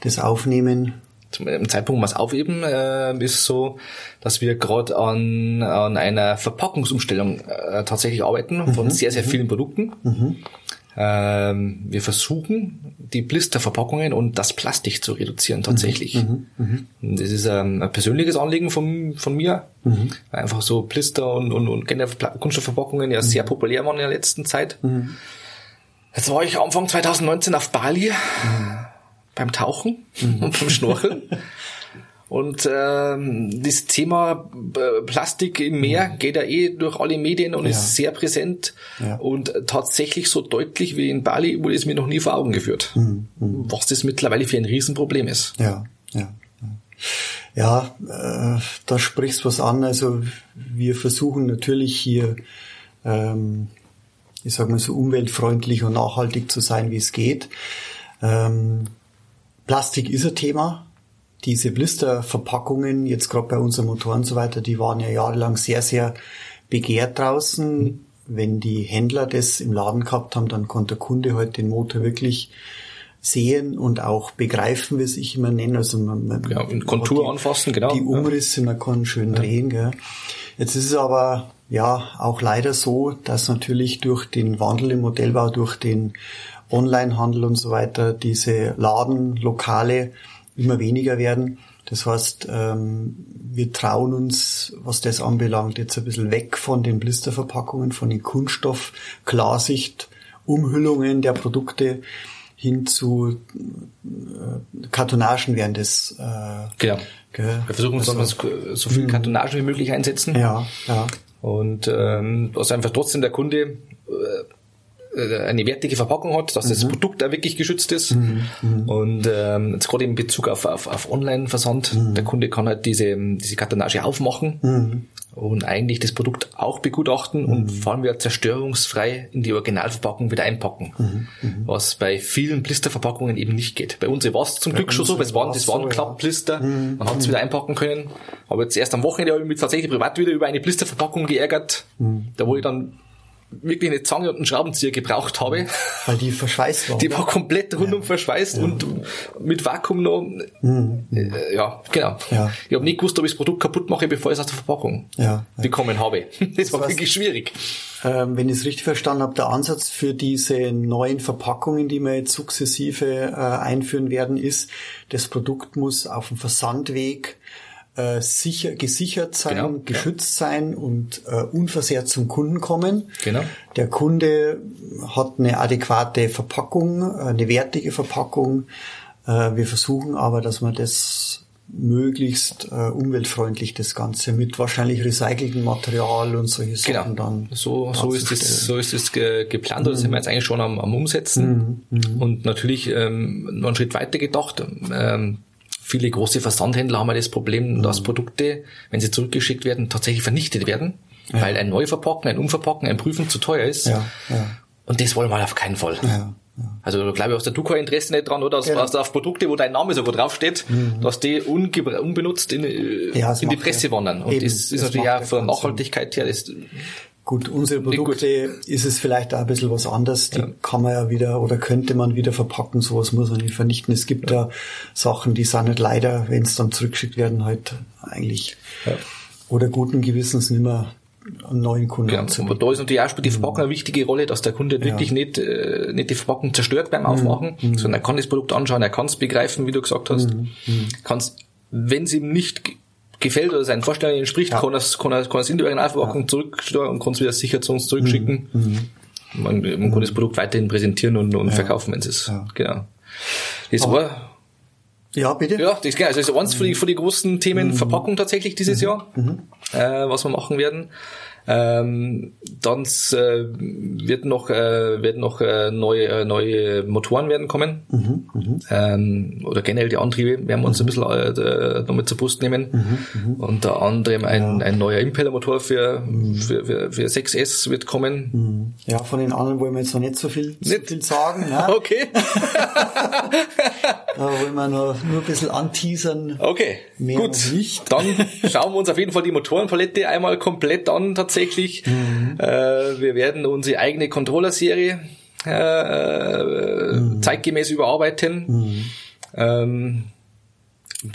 Speaker 1: das aufnehmen?
Speaker 2: Zum Zeitpunkt, wo wir es aufheben, äh, ist so, dass wir gerade an, an einer Verpackungsumstellung äh, tatsächlich arbeiten von mhm. sehr, sehr vielen Produkten. Mhm. Ähm, wir versuchen, die Blisterverpackungen und das Plastik zu reduzieren tatsächlich. Mhm, mh, mh. Das ist ähm, ein persönliches Anliegen von, von mir. Mhm. Einfach so Blister und, und, und generell Kunststoffverpackungen ja mhm. sehr populär waren in der letzten Zeit. Mhm. Jetzt war ich Anfang 2019 auf Bali mhm. beim Tauchen und beim Schnorcheln. *laughs* Und ähm, das Thema äh, Plastik im Meer mhm. geht ja eh durch alle Medien und ja. ist sehr präsent ja. und tatsächlich so deutlich wie in Bali wurde es mir noch nie vor Augen geführt, mhm. mhm. was das mittlerweile für ein Riesenproblem ist.
Speaker 1: Ja, ja. Ja, äh, da sprichst was an. Also wir versuchen natürlich hier, ähm, ich sag mal so umweltfreundlich und nachhaltig zu sein, wie es geht. Ähm, Plastik ist ein Thema. Diese Blisterverpackungen, jetzt gerade bei unseren Motoren und so weiter, die waren ja jahrelang sehr, sehr begehrt draußen. Mhm. Wenn die Händler das im Laden gehabt haben, dann konnte der Kunde halt den Motor wirklich sehen und auch begreifen, wie es ich immer nenne. Also man, man
Speaker 2: ja, in Kontur
Speaker 1: die,
Speaker 2: anfassen, genau.
Speaker 1: Die Umrisse, man kann schön ja. drehen. Gell. Jetzt ist es aber ja auch leider so, dass natürlich durch den Wandel im Modellbau, durch den Onlinehandel und so weiter, diese Ladenlokale immer weniger werden. Das heißt, ähm, wir trauen uns, was das anbelangt, jetzt ein bisschen weg von den Blisterverpackungen, von den Kunststoff, Klarsicht, Umhüllungen der Produkte hin zu äh, Kartonagen werden das. Äh,
Speaker 2: genau. Gell? Wir versuchen uns also, so viel mhm. Kartonagen wie möglich einsetzen.
Speaker 1: Ja, ja.
Speaker 2: Und ähm, dass einfach trotzdem der Kunde äh, eine wertige Verpackung hat, dass mhm. das Produkt da wirklich geschützt ist. Mhm. mhm. Und ähm, jetzt gerade in Bezug auf, auf, auf Online-Versand, mhm. der Kunde kann halt diese, diese Kartonage aufmachen mhm und eigentlich das Produkt auch begutachten mhm. und vor allem wieder zerstörungsfrei in die Originalverpackung wieder einpacken. Mhm. Mhm. Was bei vielen Blisterverpackungen eben nicht geht. Bei uns war es zum Glück schon so, weil es waren, das waren so, Klappblister. Mhm. man hat es wieder einpacken können. Aber jetzt erst am Wochenende habe ich mich tatsächlich privat wieder über eine Blisterverpackung geärgert, mhm. da wo ich dann wirklich eine Zange und einen Schraubenzieher gebraucht habe.
Speaker 1: Weil die verschweißt war.
Speaker 2: Die war komplett rundum ja. verschweißt ja. und mit Vakuum noch. Mhm. Äh, ja, genau. Ja. Ich habe nicht gewusst, ob ich das Produkt kaputt mache, bevor ich es aus der Verpackung ja. bekommen habe. Das, *laughs* das war wirklich schwierig.
Speaker 1: Ähm, wenn ich es richtig verstanden habe, der Ansatz für diese neuen Verpackungen, die wir jetzt sukzessive äh, einführen werden, ist, das Produkt muss auf dem Versandweg äh, sicher, gesichert sein, genau, geschützt ja. sein und äh, unversehrt zum Kunden kommen.
Speaker 2: Genau.
Speaker 1: Der Kunde hat eine adäquate Verpackung, äh, eine wertige Verpackung. Äh, wir versuchen aber, dass man das möglichst äh, umweltfreundlich das Ganze mit wahrscheinlich recyceltem Material und solche
Speaker 2: Sachen genau. dann. So, so ist es, so ist es ge geplant, oder mhm. sind wir jetzt eigentlich schon am, am Umsetzen. Mhm. Mhm. Und natürlich ähm, noch einen Schritt weiter gedacht. Ähm, Viele große Versandhändler haben ja das Problem, mhm. dass Produkte, wenn sie zurückgeschickt werden, tatsächlich vernichtet werden, ja. weil ein Neuverpacken, ein Umverpacken, ein Prüfen zu teuer ist. Ja, ja. Und das wollen wir auf keinen Fall. Ja. Also da glaube ich, hast du kein Interesse nicht dran, oder? Dass, genau. dass auf Produkte, wo dein Name sogar draufsteht, mhm. dass die unbenutzt in, ja, in die Presse wandern. Und eben, das ist das natürlich auch von Nachhaltigkeit her, das
Speaker 1: Gut, unsere Produkte gut. ist es vielleicht auch ein bisschen was anderes. Die ja. kann man ja wieder oder könnte man wieder verpacken. Sowas muss man nicht vernichten. Es gibt ja, ja Sachen, die sind nicht leider, wenn es dann zurückgeschickt werden, halt eigentlich ja. oder guten Gewissens nicht mehr einen neuen Kunden
Speaker 2: genau. Aber da ist natürlich auch die Verpackung eine wichtige Rolle, dass der Kunde wirklich nicht, äh, nicht die Verpackung zerstört beim Aufmachen, mhm. sondern er kann das Produkt anschauen, er kann es begreifen, wie du gesagt hast, mhm. mhm. kann es, wenn es ihm nicht gefällt oder seinen Vorstellungen entspricht, ja. kann er es kann er, kann in die Originalverpackung ja. zurücksteuern und kann es wieder sicher zu uns zurückschicken. Mhm. mhm. Man, man mhm. kann das Produkt weiterhin präsentieren und, und ja. verkaufen, wenn es ist. Ja. Genau. Das Aber, war
Speaker 1: ja, bitte.
Speaker 2: Ja, das, genau, also das ist eins von die, von die großen Themen mhm. Verpackung tatsächlich dieses mhm. Jahr, mhm. Äh, was wir machen werden. Ähm, dann äh, wird noch, äh, werden noch äh, neue, äh, neue Motoren werden kommen. Mhm, mh. ähm, oder generell die Antriebe werden wir uns mhm. ein bisschen äh, noch mit zur Brust nehmen. Mhm, mh. Unter anderem ein, ja. ein neuer Impellermotor für, mhm. für, für, für 6S wird kommen.
Speaker 1: Mhm. Ja, von den anderen wollen wir jetzt noch nicht so viel, so viel sagen. Ne? *laughs*
Speaker 2: Okay. *laughs*
Speaker 1: da wollen wir noch nur ein bisschen anteasern.
Speaker 2: Okay, Mehr gut. Dann *laughs* schauen wir uns auf jeden Fall die Motorenpalette einmal komplett an tatsächlich. Mhm. Äh, wir werden unsere eigene Controller-Serie äh, mhm. zeitgemäß überarbeiten. Mhm. Ähm,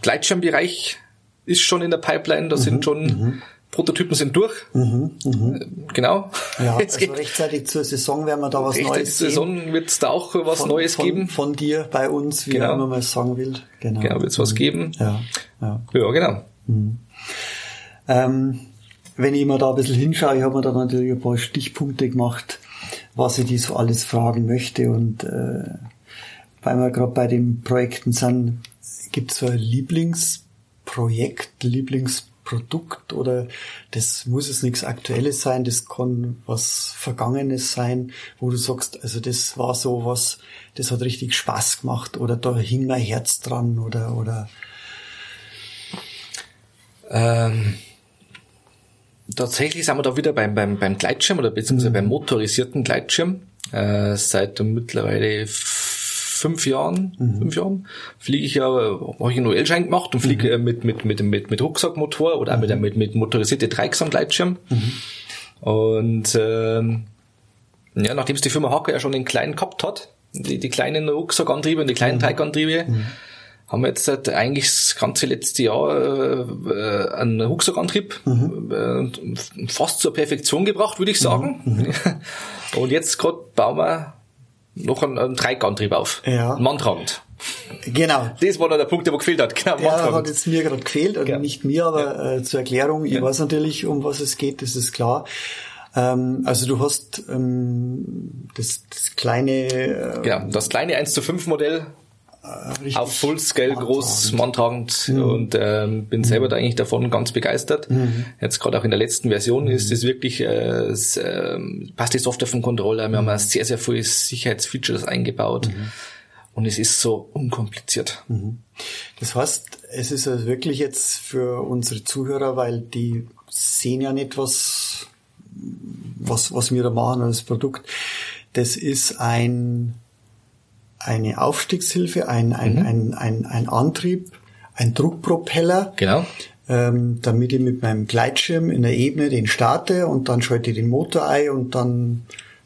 Speaker 2: Gleitschirmbereich ist schon in der Pipeline, da sind mhm. schon mhm. Prototypen sind durch. Mhm, mh. Äh, genau.
Speaker 1: Ja, *laughs* Jetzt also rechtzeitig zur Saison werden wir da was Neues
Speaker 2: zur Saison wird es da auch was von, Neues
Speaker 1: von,
Speaker 2: geben.
Speaker 1: Von dir, bei uns, wie genau. man mal sagen will.
Speaker 2: Genau, genau wird es was geben.
Speaker 1: Ja,
Speaker 2: ja. ja genau.
Speaker 1: Mhm. Ähm, wenn ich mir da ein bisschen hinschaue, ich habe mir da natürlich ein paar Stichpunkte gemacht, was ich die so alles fragen möchte. Und äh, weil wir gerade bei den Projekten sind, gibt es so ein Lieblingsprojekt Projekt, Lieblingsprodukt oder das muss es nichts Aktuelles sein, das kann was Vergangenes sein, wo du sagst, also das war so was, das hat richtig Spaß gemacht oder da hing mein Herz dran oder oder
Speaker 2: ähm, tatsächlich sind wir da wieder beim, beim, beim Gleitschirm oder beziehungsweise beim motorisierten Gleitschirm. Äh, seit mittlerweile fünf Jahren, mhm. fünf Jahren, fliege ich ja, habe ich einen OL-Schein gemacht und fliege mhm. mit, mit, mit, mit, mit Rucksackmotor oder auch mit, mit, mit motorisierte Dreigsam-Gleitschirm. Mhm. Und ähm, ja, nachdem es die Firma Hacker ja schon den kleinen gehabt hat, die, die kleinen Rucksackantriebe und die kleinen mhm. Teigantriebe, mhm. Haben wir jetzt halt eigentlich das ganze letzte Jahr äh, einen Rucksackantrieb mhm. äh, fast zur Perfektion gebracht, würde ich sagen. Mhm. mhm. *laughs* und jetzt gerade bauen wir noch einen, einen Dreigantrieb auf. Ja. Manntragend.
Speaker 1: Genau.
Speaker 2: Das war noch der Punkt, der wo gefehlt hat.
Speaker 1: Genau, ja, hat jetzt mir gerade gefehlt, also ja. nicht mir, aber ja. äh, zur Erklärung. Ich ja. weiß natürlich, um was es geht, das ist klar. Ähm, also du hast ähm, das, das kleine...
Speaker 2: Äh, genau, das kleine 1 zu 5 Modell auf Fullscale groß manntragend mhm. und ähm, bin selber da eigentlich davon ganz begeistert. Mhm. Jetzt gerade auch in der letzten Version mhm. ist es wirklich, äh, es, äh, passt die Software vom Controller, wir haben sehr, sehr viele Sicherheitsfeatures eingebaut mhm. und es ist so unkompliziert.
Speaker 1: Mhm. Das heißt, es ist also wirklich jetzt für unsere Zuhörer, weil die sehen ja nicht, was, was, was wir da machen als Produkt. Das ist ein eine Aufstiegshilfe, ein, ein, mhm. ein, ein, ein Antrieb, ein Druckpropeller.
Speaker 2: Genau.
Speaker 1: Ähm, damit ich mit meinem Gleitschirm in der Ebene den starte und dann schalte ich den Motor ein und dann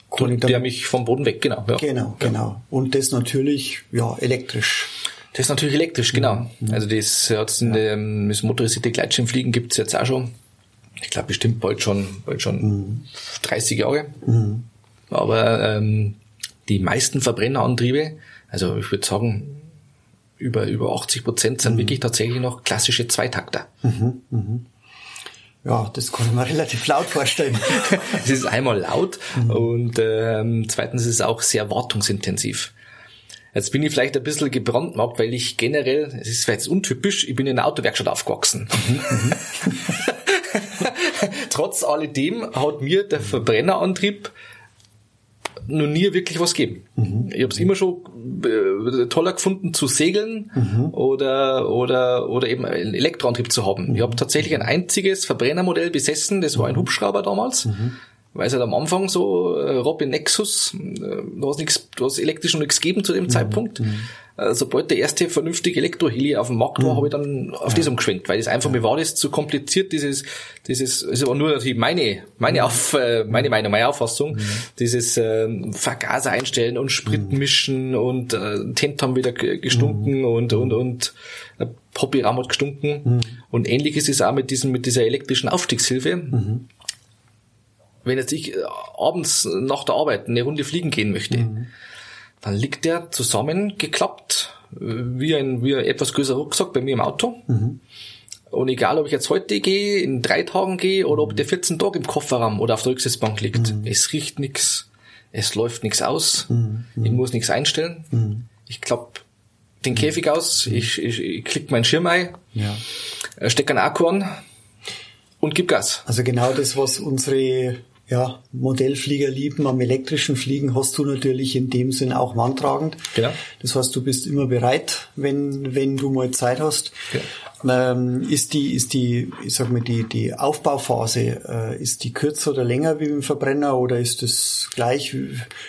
Speaker 2: kann ich dann, der mich vom Boden weg, genau.
Speaker 1: Ja. Genau, genau. Und das natürlich, ja, elektrisch.
Speaker 2: Das ist natürlich elektrisch, genau. Mhm. Also das hat's in ja. dem das motorisierte Gleitschirmfliegen gibt's jetzt auch schon. Ich glaube bestimmt bald schon, bald schon mhm. 30 Jahre. Mhm. Aber ähm, die meisten Verbrennerantriebe, also ich würde sagen, über, über 80 Prozent sind mhm. wirklich tatsächlich noch klassische Zweitakter. Mhm,
Speaker 1: mhm. Ja, das kann ich mir *laughs* relativ laut vorstellen. *laughs*
Speaker 2: es ist einmal laut mhm. und ähm, zweitens ist es auch sehr wartungsintensiv. Jetzt bin ich vielleicht ein bisschen gebrandmarkt, weil ich generell, es ist vielleicht untypisch, ich bin in einer Autowerkstatt aufgewachsen. Mhm, mhm. *laughs* Trotz alledem hat mir der Verbrennerantrieb noch nie wirklich was gegeben. Mhm. Ich habe es immer schon äh, toller gefunden zu segeln mhm. oder oder oder eben einen Elektroantrieb zu haben. Mhm. Ich habe tatsächlich ein einziges Verbrennermodell besessen, das war ein mhm. Hubschrauber damals. Mhm. Weil es halt am Anfang so äh, Robin Nexus, äh, du hast nichts, du hast elektrisch noch nichts gegeben zu dem mhm. Zeitpunkt. Äh, sobald der erste vernünftige Elektroheli auf dem Markt war, mhm. habe ich dann auf ja. das umgeschwenkt, weil das einfach, mir war das zu kompliziert, dieses, dieses, es war nur natürlich meine, meine mhm. auf, äh, meine Meinung, meine Auffassung, mhm. dieses äh, Vergaser einstellen und Sprit mhm. mischen und äh, Tent haben wieder gestunken mhm. und, und, und äh, Poppyraum hat gestunken. Mhm. Und ähnlich ist es auch mit diesem, mit dieser elektrischen Aufstiegshilfe. Wenn jetzt ich abends nach der Arbeit eine Runde fliegen gehen möchte, dann liegt der zusammengeklappt, wie ein, wie ein etwas größerer Rucksack bei mir im Auto. Mhm. Und egal, ob ich jetzt heute gehe, in drei Tagen gehe oder ob der 14 Tage im Kofferraum oder auf der Rücksitzbank liegt, mhm. es riecht nix, es läuft nix aus, mhm. ich muss nichts einstellen. Mhm. Ich klapp den Käfig aus, mhm. ich, ich, ich klick meinen Schirm ein, ja. Äh, steck einen Akku an und gib Gas.
Speaker 1: Also genau das, was unsere ja, Modellflieger lieben. Am elektrischen Fliegen hast du natürlich in dem Sinn auch wandtragend. Genau. Das heißt, du bist immer bereit, wenn, wenn du mal Zeit hast. Ja. Ähm, ist die, ist die, ich sag mal, die, die Aufbauphase, äh, ist die kürzer oder länger wie im Verbrenner oder ist das gleich,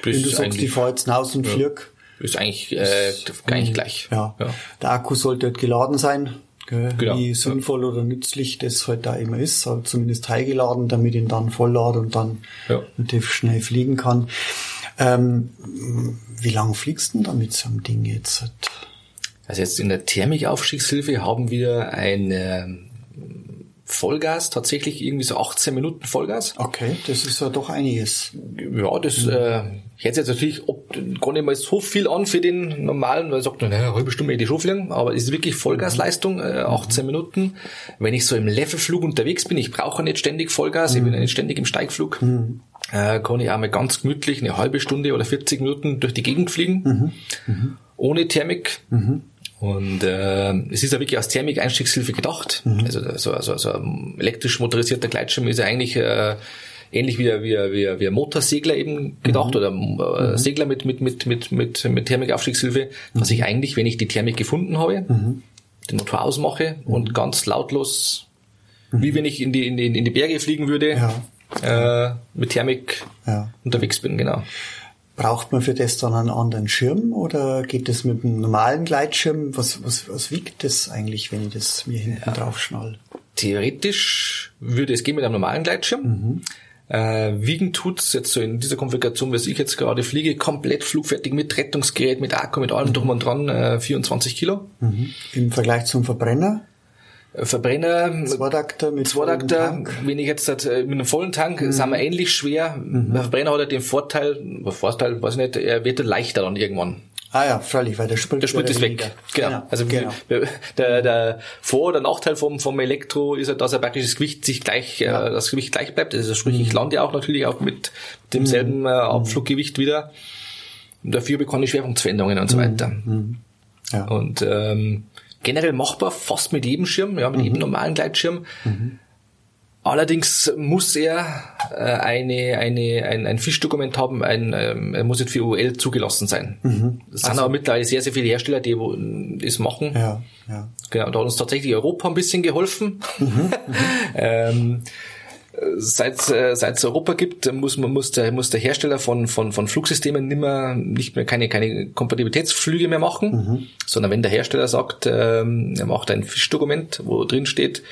Speaker 1: wenn du sagst, die fahrt jetzt hinaus und ja. flieg?
Speaker 2: Ist eigentlich, äh, ist, eigentlich gleich.
Speaker 1: Ja. ja. Der Akku sollte halt geladen sein Gell? Genau. Wie sinnvoll oder nützlich das halt da immer ist, halt zumindest teilgeladen, damit ich ihn dann volllade und dann ja. natürlich schnell fliegen kann. Ähm, wie lange fliegst du denn damit so einem Ding jetzt?
Speaker 2: Also jetzt in der Thermikaufstiegshilfe haben wir eine Vollgas, tatsächlich irgendwie so 18 Minuten Vollgas.
Speaker 1: Okay, das ist ja doch einiges.
Speaker 2: Ja, das äh, hört jetzt natürlich ob, gar nicht mal so viel an für den normalen, weil er sagt, naja, eine halbe Stunde hätte ich schon fliegen, aber es ist wirklich Vollgasleistung, äh, 18 Minuten. Wenn ich so im Levelflug unterwegs bin, ich brauche nicht ständig Vollgas, mhm. ich bin nicht ständig im Steigflug, mhm. äh, kann ich auch mal ganz gemütlich eine halbe Stunde oder 40 Minuten durch die Gegend fliegen, mhm. mhm. ohne Thermik. Mhm. Und äh, es ist ja wirklich als Thermik-Einstiegshilfe gedacht. Mhm. Also so, so, so ein elektrisch motorisierter Gleitschirm ist ja eigentlich äh, ähnlich wie, wie, wie, wie ein Motorsegler eben gedacht mhm. oder äh, Segler mit, mit, mit, mit, mit, mit Thermikaufstiegshilfe, mhm. dass ich eigentlich, wenn ich die Thermik gefunden habe, mhm. den Motor ausmache und mhm. ganz lautlos, wie wenn ich in die, in die, in die Berge fliegen würde, ja. äh, mit Thermik ja. unterwegs bin, genau.
Speaker 1: Braucht man für das dann einen anderen Schirm oder geht das mit einem normalen Gleitschirm? Was, was, was wiegt das eigentlich, wenn ich das mir hinten ja. drauf schnall?
Speaker 2: Theoretisch würde es gehen mit einem normalen Gleitschirm. Mhm. Äh, wiegen tut's jetzt so in dieser Konfiguration, was ich jetzt gerade fliege, komplett flugfertig mit Rettungsgerät, mit Akku, mit allem drum und dran, äh, 24 Kilo.
Speaker 1: Mhm. Im Vergleich zum Verbrenner?
Speaker 2: Verbrenner,
Speaker 1: Zweitakter mit
Speaker 2: Zweitakter, wenn ich jetzt äh, mit einem vollen Tank, mhm. sind wir ähnlich schwer. Mhm. Der Verbrenner hat ja den Vorteil, Vorteil, weiß ich nicht, er wird leichter dann irgendwann.
Speaker 1: Ah ja, freilich, weil der Sprit,
Speaker 2: der Sprit ist weg. Genau. genau. Also genau. Der, der Vor- oder Nachteil vom, vom Elektro ist ja, dass er praktisch das Gewicht sich gleich, äh, ja. äh, das Gewicht gleich bleibt. Also sprich, ich mhm. lande auch natürlich auch mit demselben mhm. äh, Abfluggewicht wieder. Und dafür bekomme ich Schwerpunktveränderungen und so mhm. weiter. Mhm. Ja. Und ähm, generell machbar, fast mit jedem Schirm, ja, mit mhm. jedem normalen Gleitschirm. Mhm. Allerdings muss er äh, eine, eine, ein, ein Fischdokument haben, ein, ähm, er muss jetzt für UL zugelassen sein. Mhm. Es sind also. aber mittlerweile sehr, sehr viele Hersteller, die wo, das machen. Ja, ja. Genau, da hat uns tatsächlich Europa ein bisschen geholfen. Mhm, mhm. *laughs* ähm, seit äh, seit es Europa gibt, muss man muss der muss der Hersteller von von von Flugsystemen nimmer nicht mehr keine keine Kompatibilitätsflüge mehr machen, mhm. sondern wenn der Hersteller sagt, ähm, er macht ein Fischdokument, wo drin steht,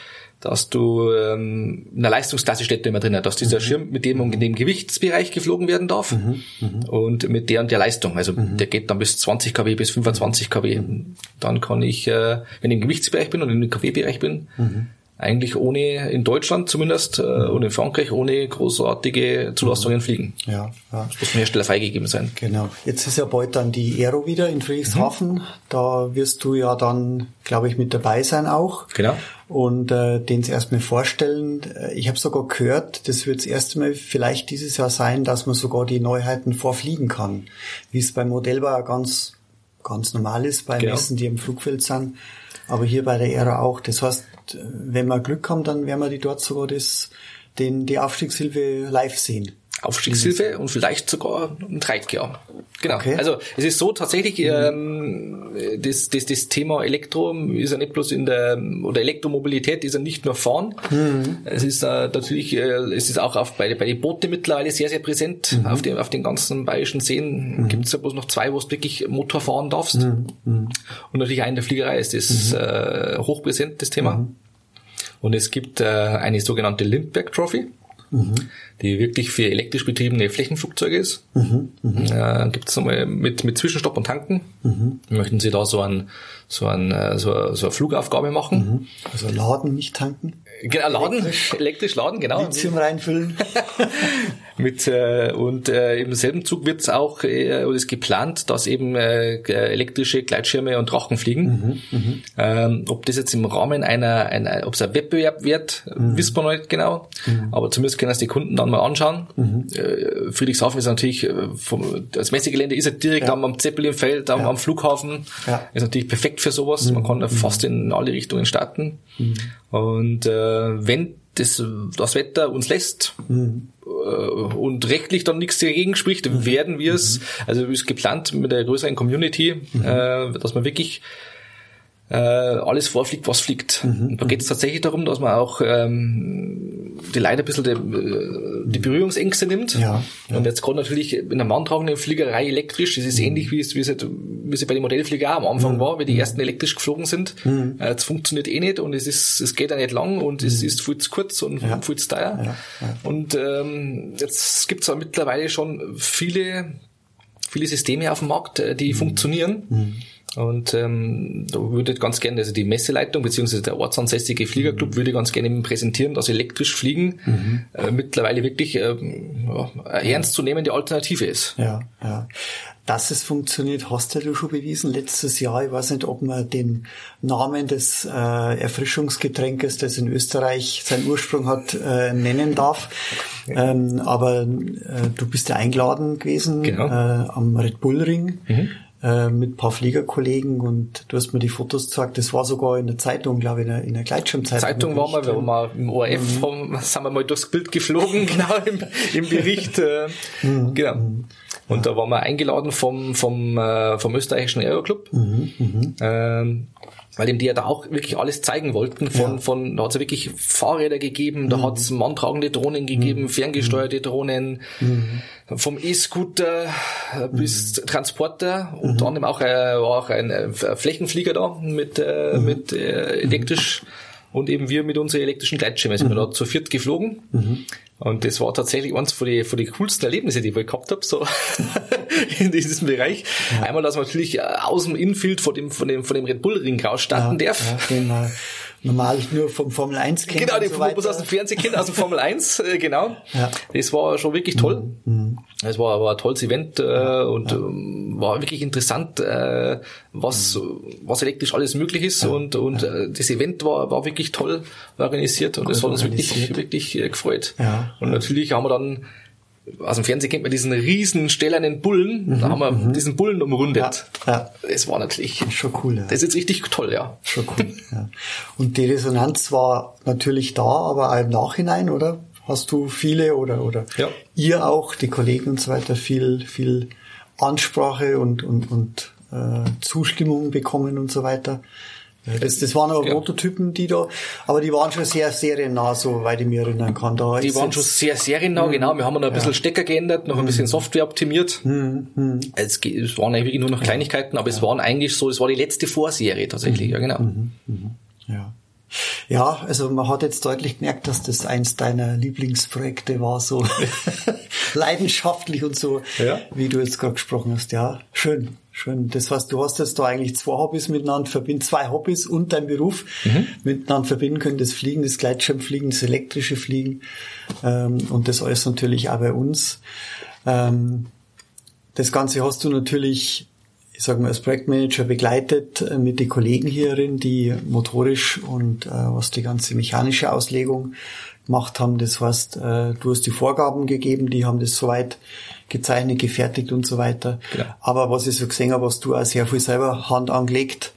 Speaker 2: dass du ähm, in der Leistungsklasse steht immer drin, dass dieser mhm. Schirm mit dem und dem Gewichtsbereich geflogen werden darf mhm. Mhm. und mit der und der Leistung. Also mhm. der geht dann bis 20 kW, bis 25 kW. Mhm. Dann kann ich, äh, wenn ich im Gewichtsbereich bin und im kW-Bereich bin, mhm eigentlich ohne, in Deutschland zumindest äh, und in Frankreich ohne großartige Zulassungen fliegen. Ja, ja. Das muss vom Hersteller freigegeben sein.
Speaker 1: Genau. Jetzt ist ja bald dann die Aero wieder in Friedrichshafen. Mhm. Da wirst du ja dann, glaube ich, mit dabei sein auch.
Speaker 2: Genau.
Speaker 1: Und äh, den erstmal vorstellen. Ich habe sogar gehört, das wird das erste Mal vielleicht dieses Jahr sein, dass man sogar die Neuheiten vorfliegen kann. Wie es beim Modellbau ganz, ganz normal ist, bei genau. Messen, die im Flugfeld sind. Aber hier bei der Aero auch. Das heißt, wenn wir Glück haben, dann werden wir die dort sogar das, den, die Aufstiegshilfe live sehen.
Speaker 2: Aufstiegshilfe und vielleicht sogar ein Dreitjahr. Genau. Okay. Also es ist so tatsächlich, mhm. ähm, das, das, das Thema Elektro ist ja nicht bloß in der oder Elektromobilität ist ja nicht nur Fahren. Mhm. Es ist äh, natürlich, äh, es ist auch auf, bei, bei den Booten mittlerweile sehr, sehr präsent. Mhm. Auf, den, auf den ganzen bayerischen Seen mhm. gibt es ja bloß noch zwei, wo du wirklich Motor fahren darfst. Mhm. Mhm. Und natürlich auch in der Fliegerei ist das äh, hochpräsent, das Thema. Und es gibt äh, eine sogenannte Lindbergh Trophy. Mhm. die wirklich für elektrisch betriebene Flächenflugzeuge ist. Mhm. Mhm. Äh, Gibt es nochmal mit, mit Zwischenstopp und Tanken. Mhm. Möchten Sie da so, ein, so, ein, äh, so, so eine Flugaufgabe machen?
Speaker 1: Mhm. Also laden, nicht tanken?
Speaker 2: Genau, laden, elektrisch, elektrisch laden, genau.
Speaker 1: Lithium reinfüllen. *laughs*
Speaker 2: Mit, äh, und äh, im selben Zug wird es auch, äh, oder ist geplant, dass eben äh, elektrische Gleitschirme und Drachen fliegen. Mhm, mhm, ähm, ob das jetzt im Rahmen einer, einer ob es ein Wettbewerb wird, mhm. wissen wir noch nicht genau. Mhm. Aber zumindest können das die Kunden dann mal anschauen. Mhm. Äh, Friedrichshafen ist natürlich, äh, vom, das Messegelände ist ja direkt ja. am, Zeppelinfeld, am, ja. am Flughafen. Ja. Ist natürlich perfekt für sowas. Man kann da fast in alle Richtungen starten. Und äh, wenn das, das Wetter uns lässt mhm. äh, und rechtlich dann nichts dagegen spricht, mhm. werden wir es, mhm. also ist geplant mit der größeren Community, mhm. äh, dass man wirklich äh, alles vorfliegt, was fliegt. Mhm. da geht es tatsächlich darum, dass man auch ähm, die Leute ein bisschen die, äh, die Berührungsängste nimmt. Ja, ja. Und jetzt gerade natürlich in der manntragenden Fliegerei elektrisch, das ist mhm. ähnlich wie es, wie es, wie es bei den Modellflieger auch am Anfang mhm. war, wie die mhm. ersten elektrisch geflogen sind. Mhm. Äh, es funktioniert eh nicht und es ist, es geht ja nicht lang und es mhm. ist viel zu kurz und ja. viel zu teuer. Ja, und ähm, jetzt gibt es mittlerweile schon viele, viele Systeme auf dem Markt, äh, die funktionieren. Und ähm, da würde ich ganz gerne, also die Messeleitung beziehungsweise der ortsansässige Fliegerclub mhm. würde ganz gerne präsentieren, dass elektrisch Fliegen mhm. äh, mittlerweile wirklich ähm, ja, ernstzunehmende Alternative ist.
Speaker 1: Ja, ja. Dass es funktioniert, hast du schon bewiesen letztes Jahr. Ich weiß nicht, ob man den Namen des äh, Erfrischungsgetränkes, das in Österreich seinen Ursprung hat, äh, nennen darf. Ähm, aber äh, du bist ja eingeladen gewesen genau. äh, am Red Bull Ring. Mhm äh, mit ein paar Fliegerkollegen und du hast mir die Fotos gezeigt. Das war sogar in der Zeitung, glaube ich, in der, in der Gleitschirmzeitung.
Speaker 2: Zeitung waren wir, wir waren im ORF, mhm. haben, *laughs* sind wir mal durchs Bild geflogen, *laughs* genau im, im Bericht. Äh, mhm. Genau. Mhm. Und da waren wir eingeladen vom, vom, äh, vom österreichischen Aeroclub. Mhm. Mhm. Ähm, weil ihm die ja da auch wirklich alles zeigen wollten. Von, ja. von, da hat es ja wirklich Fahrräder gegeben, da mhm. hat es manntragende Drohnen gegeben, mhm. ferngesteuerte Drohnen, mhm. vom E-Scooter bis mhm. Transporter, unter mhm. anderem auch, äh, war auch ein äh, Flächenflieger da mit, äh, mhm. mit äh, elektrisch und eben wir mit unseren elektrischen Gleitschirmen sind wir da zu viert geflogen. Und das war tatsächlich eins von den, von den coolsten Erlebnisse, die ich gehabt habe, so *laughs* in diesem Bereich. Ja. Einmal, dass man natürlich äh, aus dem Infield von dem, von dem, von dem Red Bull Ring raus starten ja, darf.
Speaker 1: Ja, genau normal nur vom Formel 1
Speaker 2: kennen. Genau, die so aus dem Fernsehen kennen, aus dem Formel 1, äh, genau. Ja. Das war schon wirklich toll. Mhm. Es war, war ein tolles Event äh, und ja. Ähm, war wirklich interessant, äh, was, mhm. was elektrisch alles möglich ist ja. und, und ja. Äh, das Event war, war wirklich toll organisiert und es hat uns wirklich, wirklich äh, gefreut. Ja. Und natürlich haben wir dann aus dem Fernsehen kennt man diesen riesen stählernen Bullen. Mhm, da haben wir mhm. diesen Bullen umrundet. Ja, ja. Das war natürlich schon cool. Ja. Das ist jetzt richtig toll, ja.
Speaker 1: Schon cool. ja. Und die Resonanz war natürlich da, aber auch im Nachhinein, oder? Hast du viele oder oder ja. ihr auch, die Kollegen und so weiter, viel viel Ansprache und und und äh, Zustimmung bekommen und so weiter? Das, das waren aber ja. Prototypen, die da, aber die waren schon sehr seriennah, so weit ich mich erinnern kann. Da
Speaker 2: die waren schon sehr seriennah, mhm. genau. Wir haben noch ein bisschen ja. Stecker geändert, noch ein bisschen mhm. Software optimiert. Mhm. mhm. Es, es waren eigentlich nur noch Kleinigkeiten, aber es waren eigentlich so, es war die letzte Vorserie tatsächlich, mhm. ja genau.
Speaker 1: Mhm. Ja. Ja, also man hat jetzt deutlich gemerkt, dass das eins deiner Lieblingsprojekte war, so *laughs* leidenschaftlich und so, ja. wie du jetzt gerade gesprochen hast. Ja, schön, schön. Das heißt, du hast jetzt da eigentlich zwei Hobbys miteinander verbinden, zwei Hobbys und dein Beruf mhm. miteinander verbinden können. Das Fliegen, das Gleitschirmfliegen, das elektrische Fliegen ähm, und das alles natürlich auch bei uns. Ähm, das Ganze hast du natürlich ich sage mal, als Projektmanager begleitet äh, mit den Kollegen hierin, die motorisch und äh, was die ganze mechanische Auslegung gemacht haben. Das heißt, äh, du hast die Vorgaben gegeben, die haben das soweit gezeichnet, gefertigt und so weiter. Ja. Aber was ich so gesehen habe, hast du auch sehr viel selber Hand angelegt,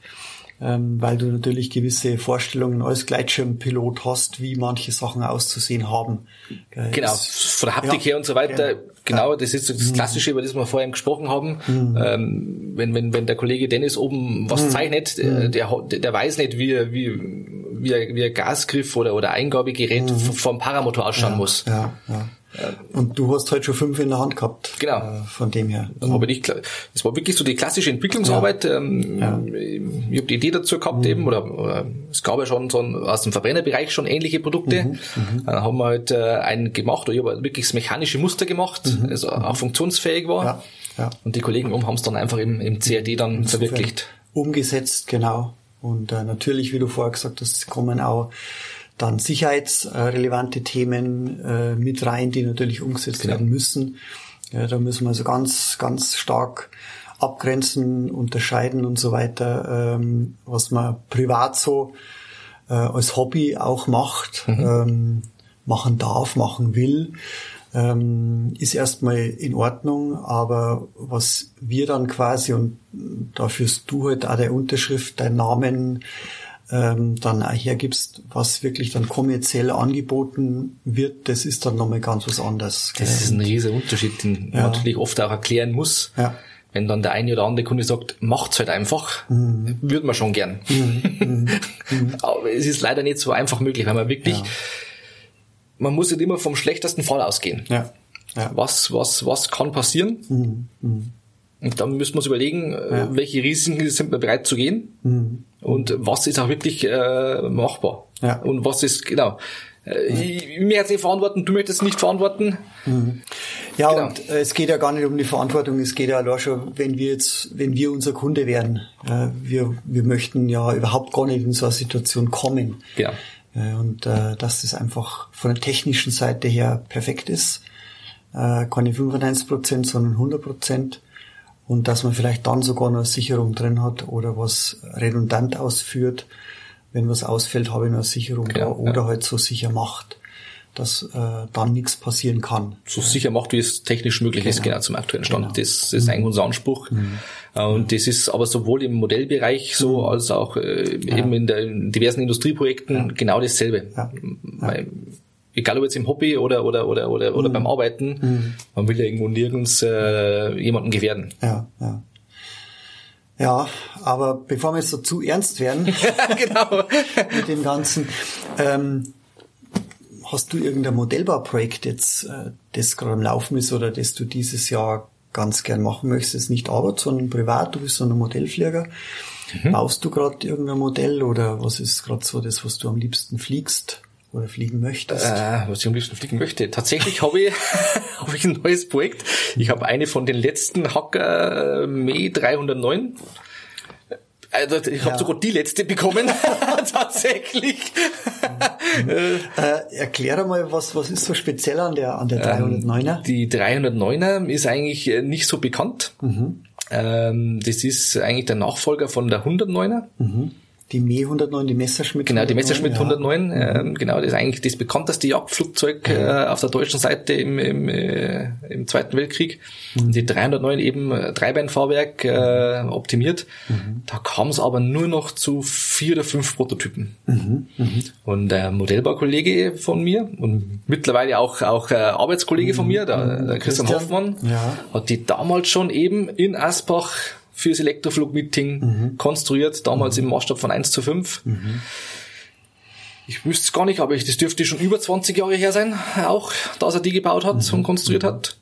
Speaker 1: ähm, weil du natürlich gewisse Vorstellungen als Gleitschirmpilot hast, wie manche Sachen auszusehen haben.
Speaker 2: Genau, von der Haptik ja, her und so weiter. Genau. Genau, das ist das mhm. Klassische, über das wir vorhin gesprochen haben. Mhm. Ähm, wenn, wenn, wenn der Kollege Dennis oben was mhm. zeichnet, mhm. der, der, der weiß nicht, wie, wie, wie, wie ein Gasgriff oder, oder Eingabegerät mhm. vom Paramotor ausschauen
Speaker 1: ja,
Speaker 2: muss.
Speaker 1: Ja, ja. Und du hast halt schon fünf in der Hand gehabt.
Speaker 2: Genau.
Speaker 1: Äh, von dem her.
Speaker 2: Aber nicht, das war wirklich so die klassische Entwicklungsarbeit. Ja. Ähm, ja. Ich habe die Idee dazu gehabt mhm. eben, oder, oder, es gab ja schon so ein, aus dem Verbrennerbereich schon ähnliche Produkte. Mhm. Mhm. Dann haben wir halt äh, einen gemacht, oder ich habe halt wirklich das mechanische Muster gemacht, mhm. also auch funktionsfähig war. Ja. Ja. Und die Kollegen um haben es dann einfach im, im CAD dann Insofern verwirklicht.
Speaker 1: Umgesetzt, genau. Und äh, natürlich, wie du vorher gesagt hast, kommen auch dann sicherheitsrelevante Themen äh, mit rein, die natürlich umgesetzt genau. werden müssen. Ja, da müssen wir also ganz, ganz stark abgrenzen, unterscheiden und so weiter, ähm, was man privat so äh, als Hobby auch macht, mhm. ähm, machen darf, machen will, ähm, ist erstmal in Ordnung, aber was wir dann quasi, und da führst du halt auch der Unterschrift, dein Namen, ähm, dann auch hergibst, was wirklich dann kommerziell angeboten wird, das ist dann nochmal ganz was anderes.
Speaker 2: Das ist ein riesiger Unterschied, den ja. man natürlich oft auch erklären muss. Ja. Wenn dann der eine oder andere Kunde sagt, macht's halt einfach, mhm. würde man schon gern. Mhm. Mhm. mhm. *laughs* Aber es ist leider nicht so einfach möglich, weil man wirklich, ja. man muss nicht immer vom schlechtesten Fall ausgehen. Ja. Ja. Was, was, was kann passieren? Mhm. Und dann müssen wir uns überlegen, ja. welche Risiken sind wir bereit zu gehen. Und was ist auch wirklich äh, machbar. Ja. Und was ist, genau. Äh, ich möchte es verantworten, du möchtest es nicht verantworten.
Speaker 1: Mhm. Ja, genau. und äh, es geht ja gar nicht um die Verantwortung, es geht ja allein schon, wenn wir jetzt, wenn wir unser Kunde werden, äh, wir, wir möchten ja überhaupt gar nicht in so eine Situation kommen. Genau. Äh, und äh, dass das einfach von der technischen Seite her perfekt ist. Äh, keine 95 Prozent, sondern 100 Prozent und dass man vielleicht dann sogar noch eine Sicherung drin hat oder was redundant ausführt. Wenn was ausfällt, habe ich noch eine Sicherung ja, da oder ja. halt so sicher macht. dass äh, dann nichts passieren kann.
Speaker 2: So sicher macht, wie es technisch möglich ist, genau zum aktuellen Stand.
Speaker 1: Genau.
Speaker 2: Das ist eigentlich unser Anspruch. Äh, Und das ist aber sowohl im Modellbereich so, als auch äh, eben in, der, in diversen Industrieprojekten genau dasselbe.
Speaker 1: Ja.
Speaker 2: Weil, egal ob jetzt im Hobby oder oder oder oder, oder beim Arbeiten, man will ja irgendwo nirgends äh, jemanden gefährden.
Speaker 1: Ja, ja. Ja, aber bevor wir jetzt so zu ernst werden *laughs*
Speaker 2: genau.
Speaker 1: mit dem Ganzen, ähm, hast du irgendein Modellbauprojekt jetzt, äh, das gerade am Laufen ist oder das du dieses Jahr ganz gern machen möchtest? Nicht Arbeit, sondern privat, du bist so ein Modellflieger. Baust du gerade irgendein Modell oder was ist gerade so das, was du am liebsten fliegst oder fliegen möchtest?
Speaker 2: Äh, was ich am liebsten fliegen möchte. Tatsächlich habe ich, *laughs* habe ich ein neues Projekt. Ich habe eine von den letzten Hacker Me 309. Also ich habe
Speaker 1: Ja.
Speaker 2: sogar die letzte bekommen. *laughs* *laughs* Tatsächlich.
Speaker 1: Äh, erklär einmal, was, was ist so speziell an der, an der 309er?
Speaker 2: Die 309er ist eigentlich äh, nicht so bekannt. Ähm, das ist eigentlich der Nachfolger von der 109er.
Speaker 1: Die Me 109, die Messerschmitt
Speaker 2: Genau, die Messerschmitt
Speaker 1: ja.
Speaker 2: 109, ähm, genau, das ist eigentlich das bekannteste Jagdflugzeug äh, auf der deutschen Seite im, im, äh, im Zweiten Weltkrieg. Die 309 eben äh, Dreibeinfahrwerk äh, optimiert. Da kam es aber nur noch zu vier oder fünf Prototypen. Und der Modellbaukollege von mir und mittlerweile auch auch äh, Arbeitskollege von mir, der, der Christian,
Speaker 1: Christian,
Speaker 2: Hoffmann,
Speaker 1: ja.
Speaker 2: hat die damals schon eben in Asbach fürs Elektroflugmeeting
Speaker 1: Mhm.
Speaker 2: konstruiert, damals im Maßstab von 1 zu 5. Ich wüsste es gar nicht, aber ich, das dürfte schon über 20 Jahre her sein, auch, dass er die gebaut hat
Speaker 1: Mhm.
Speaker 2: und konstruiert hat.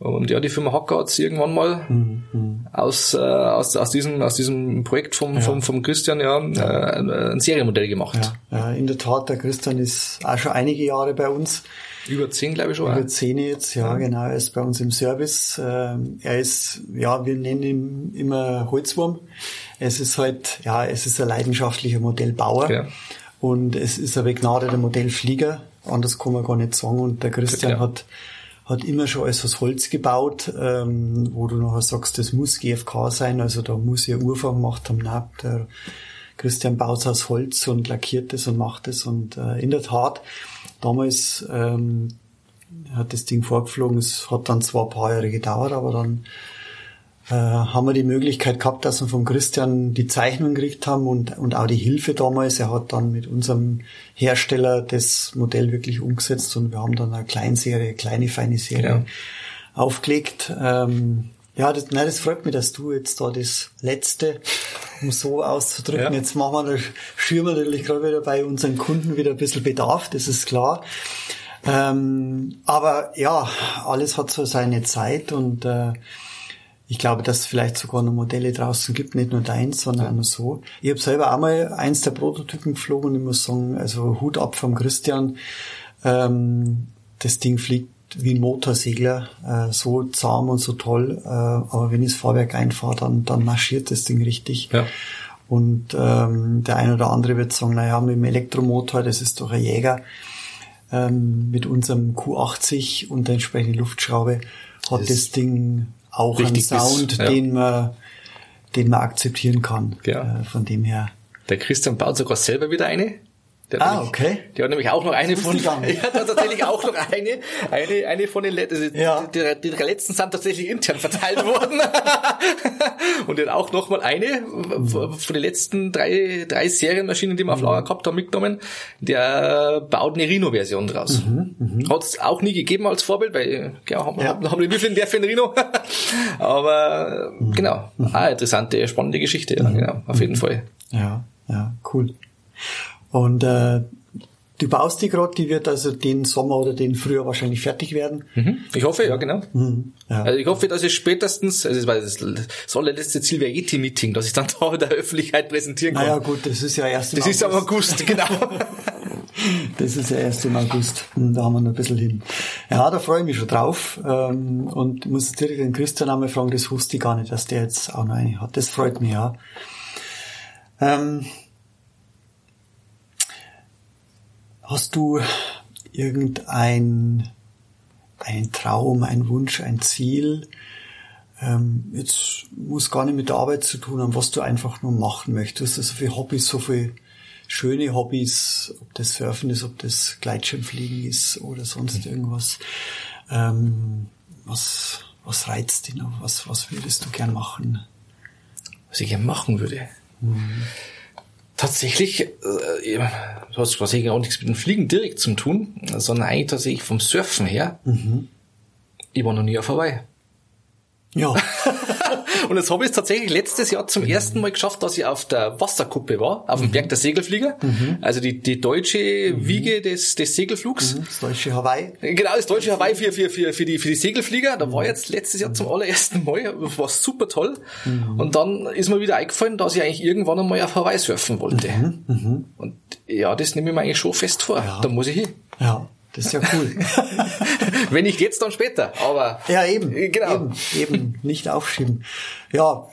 Speaker 2: Und ja, die Firma Hacker hat es irgendwann mal
Speaker 1: Mhm.
Speaker 2: aus, äh, aus, aus, diesem, aus diesem Projekt vom, vom, vom Christian ja, Äh, ein Serienmodell gemacht.
Speaker 1: Ja, ja, in der Tat, der Christian ist auch schon einige Jahre bei uns.
Speaker 2: Über 10, glaube ich schon.
Speaker 1: Über zehn jetzt, ja, genau. Er ist bei uns im Service. Ähm, Er ist, ja, wir nennen ihn immer Holzwurm. Es ist halt, ja, es ist ein leidenschaftlicher Modellbauer.
Speaker 2: Ja.
Speaker 1: Und es ist ein begnadeter Modellflieger. Anders kann man gar nicht sagen. Und der Christian
Speaker 2: Ja.
Speaker 1: hat, hat immer schon alles aus Holz gebaut, ähm, wo du nachher sagst, das muss GFK sein. Also da muss ja Urfang gemacht haben. Nein, der Christian baut aus Holz und lackiert es und macht es. Und äh, in der Tat, damals ähm, hat das Ding vorgeflogen. Es hat dann zwar ein paar Jahre gedauert, aber dann äh, haben wir die Möglichkeit gehabt, dass wir von Christian die Zeichnung gekriegt haben und, und auch die Hilfe damals. Er hat dann mit unserem Hersteller das Modell wirklich umgesetzt und wir haben dann eine Kleinserie, kleine, feine Serie
Speaker 2: Ja.
Speaker 1: aufgelegt. Ähm, ja, das, nein, das freut mich, dass du jetzt da das Letzte, um so auszudrücken,
Speaker 2: Ja.
Speaker 1: jetzt machen wir, schüren wir natürlich gerade wieder bei unseren Kunden wieder ein bisschen Bedarf, das ist klar. Ähm, aber ja, alles hat so seine Zeit und äh, ich glaube, dass es vielleicht sogar noch Modelle draußen gibt, nicht nur deins, sondern auch nur so. Ich habe selber auch mal eins der Prototypen geflogen und ich muss sagen, also Hut ab vom Christian. Ähm, das Ding fliegt wie ein Motorsegler, äh, so zahm und so toll. Äh, aber wenn ich das Fahrwerk einfahre, dann, dann marschiert das Ding richtig.
Speaker 2: Ja.
Speaker 1: Und ähm, der eine oder andere wird sagen, naja, mit dem Elektromotor, das ist doch ein Jäger. Ähm, mit unserem Q80 und der entsprechenden Luftschraube hat
Speaker 2: Das
Speaker 1: das, Ding auch einen Sound,
Speaker 2: ja.
Speaker 1: den man, den man akzeptieren kann.
Speaker 2: Ja.
Speaker 1: Äh, von dem her.
Speaker 2: Der Christian baut sogar selber wieder eine. Der
Speaker 1: Ah,
Speaker 2: nämlich-
Speaker 1: okay.
Speaker 2: Der hat nämlich auch noch eine von,
Speaker 1: nicht. *laughs*
Speaker 2: hat tatsächlich auch noch eine, eine, eine von den letzten, also
Speaker 1: Ja.
Speaker 2: die, die, die drei letzten sind tatsächlich intern verteilt worden. *laughs* Und hat auch noch mal eine von den letzten drei, drei Serienmaschinen, die wir
Speaker 1: Mhm.
Speaker 2: auf Lager gehabt haben, mitgenommen. Der baut eine Rhino-Version draus. Hat es auch nie gegeben als Vorbild, weil, ja, haben,
Speaker 1: Mhm, Ja.
Speaker 2: haben, wir für, wer für ein Rhino. *laughs* Aber,
Speaker 1: Mhm.
Speaker 2: genau. Ah, interessante, spannende Geschichte, ja, genau, auf jeden Fall.
Speaker 1: Ja, ja, cool. Und äh, du baust die gerade, die wird also den Sommer oder den Frühjahr wahrscheinlich fertig werden.
Speaker 2: Mhm. Ich hoffe, ja, genau.
Speaker 1: Ja.
Speaker 2: Also ich hoffe, dass es spätestens, also das, das, das allerletzte Ziel wäre ET-Meeting, dass ich dann *laughs* da der Öffentlichkeit präsentieren kann.
Speaker 1: Naja gut, das ist ja erst im
Speaker 2: das ist am August, genau. *laughs*
Speaker 1: Das ist ja erst im August. Hm, Da haben wir noch ein bisschen hin. Ja, da freue ich mich schon drauf. Ähm, Und ich muss direkt den Christian einmal fragen, das wusste ich gar nicht, dass der jetzt auch noch eine hat. Das freut mich ja. Ähm, Hast du irgendein einen Traum, einen Wunsch, ein Ziel? Ähm, jetzt muss gar nicht mit der Arbeit zu tun haben, was du einfach nur machen möchtest. Also für Hobbys, so viel schöne Hobbys, ob das Surfen ist, ob das Gleitschirmfliegen ist oder sonst
Speaker 2: Mhm.
Speaker 1: irgendwas. Ähm, was, was reizt dich noch? Was, was würdest du gern machen?
Speaker 2: was ich gerne machen würde. Tatsächlich, äh, du hast quasi auch nichts mit dem Fliegen direkt zu tun, sondern eigentlich tatsächlich vom Surfen her. Ich war noch nie auf Hawaii.
Speaker 1: Ja, *laughs*
Speaker 2: Und jetzt habe ich es tatsächlich letztes Jahr zum ersten Mal geschafft, dass ich auf der Wasserkuppe war, auf dem Berg der Segelflieger. Also die, die deutsche Wiege des, des Segelflugs.
Speaker 1: das deutsche Hawaii.
Speaker 2: Genau, das deutsche Hawaii für, für, für, für, die, für die Segelflieger. Da war ich jetzt letztes Jahr zum allerersten Mal. War super toll. Und dann ist mir wieder eingefallen, dass ich eigentlich irgendwann einmal auf Hawaii surfen wollte. Und ja, das nehme ich mir eigentlich schon fest vor. Da muss ich hin.
Speaker 1: Ja, das ist ja cool. *laughs*
Speaker 2: Wenn nicht jetzt, dann später. Aber
Speaker 1: Ja, eben.
Speaker 2: Genau.
Speaker 1: Eben, eben. Nicht aufschieben. Ja,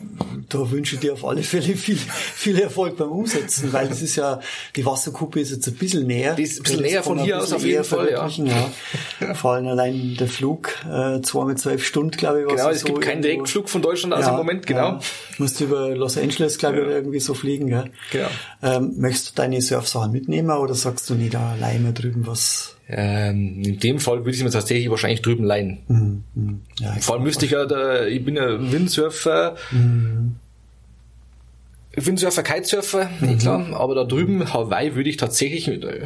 Speaker 1: da wünsche ich dir auf alle Fälle viel, viel Erfolg beim Umsetzen, weil es ist ja, die Wasserkuppe ist jetzt ein bisschen näher.
Speaker 2: Die ist ein bisschen
Speaker 1: Das
Speaker 2: näher von hier aus auf jeden Fall, ja.
Speaker 1: ja. Vor allem allein der Flug, äh, zweimal zwölf Stunden, glaube ich, was
Speaker 2: Genau,
Speaker 1: es
Speaker 2: es gibt
Speaker 1: so
Speaker 2: keinen
Speaker 1: irgendwo-
Speaker 2: Direktflug von Deutschland aus im Moment, genau.
Speaker 1: Ja. Musst über Los Angeles, glaube ich, irgendwie so fliegen, gell?
Speaker 2: Genau.
Speaker 1: Ähm, möchtest du deine Surfsachen mitnehmen oder sagst du nie da alleine drüben was?
Speaker 2: ähm, in dem Fall würde ich mir tatsächlich wahrscheinlich drüben leihen.
Speaker 1: Hm, hm, ja,
Speaker 2: Vor allem müsste ich ja, da, ich bin ja Windsurfer, Windsurfer, Kitesurfer, eh klar, aber da drüben Hawaii würde ich tatsächlich äh,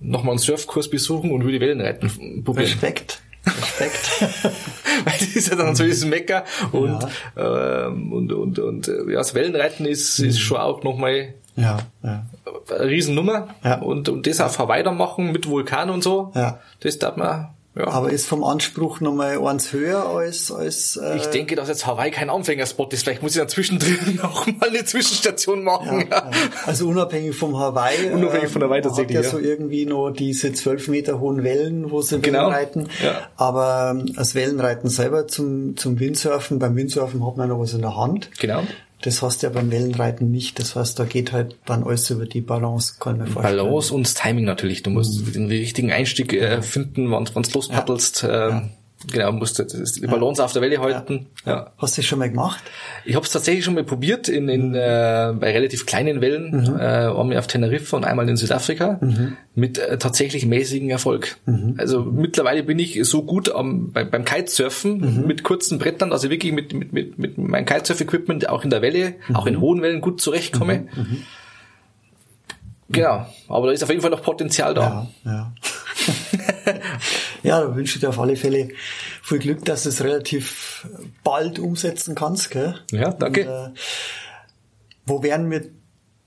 Speaker 2: nochmal einen Surfkurs besuchen und würde Wellenreiten probieren.
Speaker 1: Respekt. Respekt. *laughs*
Speaker 2: Weil das ist ja dann so dieses Mecker und, ähm, und, und, und äh, ja, das Wellenreiten ist, ist schon auch nochmal
Speaker 1: ja, ja.
Speaker 2: eine Riesennummer.
Speaker 1: Ja.
Speaker 2: Und, und das auf Hawaii dann machen mit Vulkan und so,
Speaker 1: Ja.
Speaker 2: das darf man, ja.
Speaker 1: Aber ist vom Anspruch nochmal eins höher als, als äh,
Speaker 2: ich denke, dass jetzt Hawaii kein Anfängerspot ist. Vielleicht muss ich dann zwischendrin *laughs* noch mal eine Zwischenstation machen. Ja,
Speaker 1: ja. Also unabhängig vom Hawaii. *laughs*
Speaker 2: Unabhängig von Hawaii
Speaker 1: man
Speaker 2: tatsächlich,
Speaker 1: Hat ja, so irgendwie noch diese zwölf Meter hohen Wellen, wo sie
Speaker 2: Genau.
Speaker 1: Wellenreiten.
Speaker 2: Ja.
Speaker 1: Aber ähm, das Wellenreiten selber zum, zum Windsurfen, beim Windsurfen hat man noch was in der Hand.
Speaker 2: Genau.
Speaker 1: Das hast du ja beim Wellenreiten nicht. Das heißt, da geht halt dann alles über die Balance, kann mir vorstellen.
Speaker 2: Balance und das Timing natürlich. Du musst
Speaker 1: Mhm.
Speaker 2: den richtigen Einstieg äh, finden, wann du lospaddelst. Ähm, Genau, musst du die Balance auf der Welle halten. Ja.
Speaker 1: Hast du das schon mal gemacht?
Speaker 2: Ich habe es tatsächlich schon mal probiert in, in äh, bei relativ kleinen Wellen,
Speaker 1: Mhm.
Speaker 2: äh, einmal auf Teneriffa und einmal in Südafrika mit äh, tatsächlich mäßigen Erfolg.
Speaker 1: Mhm.
Speaker 2: Also mittlerweile bin ich so gut am, bei, beim Kitesurfen
Speaker 1: Mhm.
Speaker 2: mit kurzen Brettern, ich wirklich mit mit mit, mit meinem Kitesurf-Equipment auch in der Welle, auch
Speaker 1: Mhm.
Speaker 2: in hohen Wellen gut zurechtkomme. Genau, aber da ist auf jeden Fall noch Potenzial da.
Speaker 1: Ja, ja. *laughs* ja, da wünsche ich dir auf alle Fälle viel Glück, dass du es relativ bald umsetzen kannst. Gell?
Speaker 2: Ja, danke.
Speaker 1: Und, äh, wo werden wir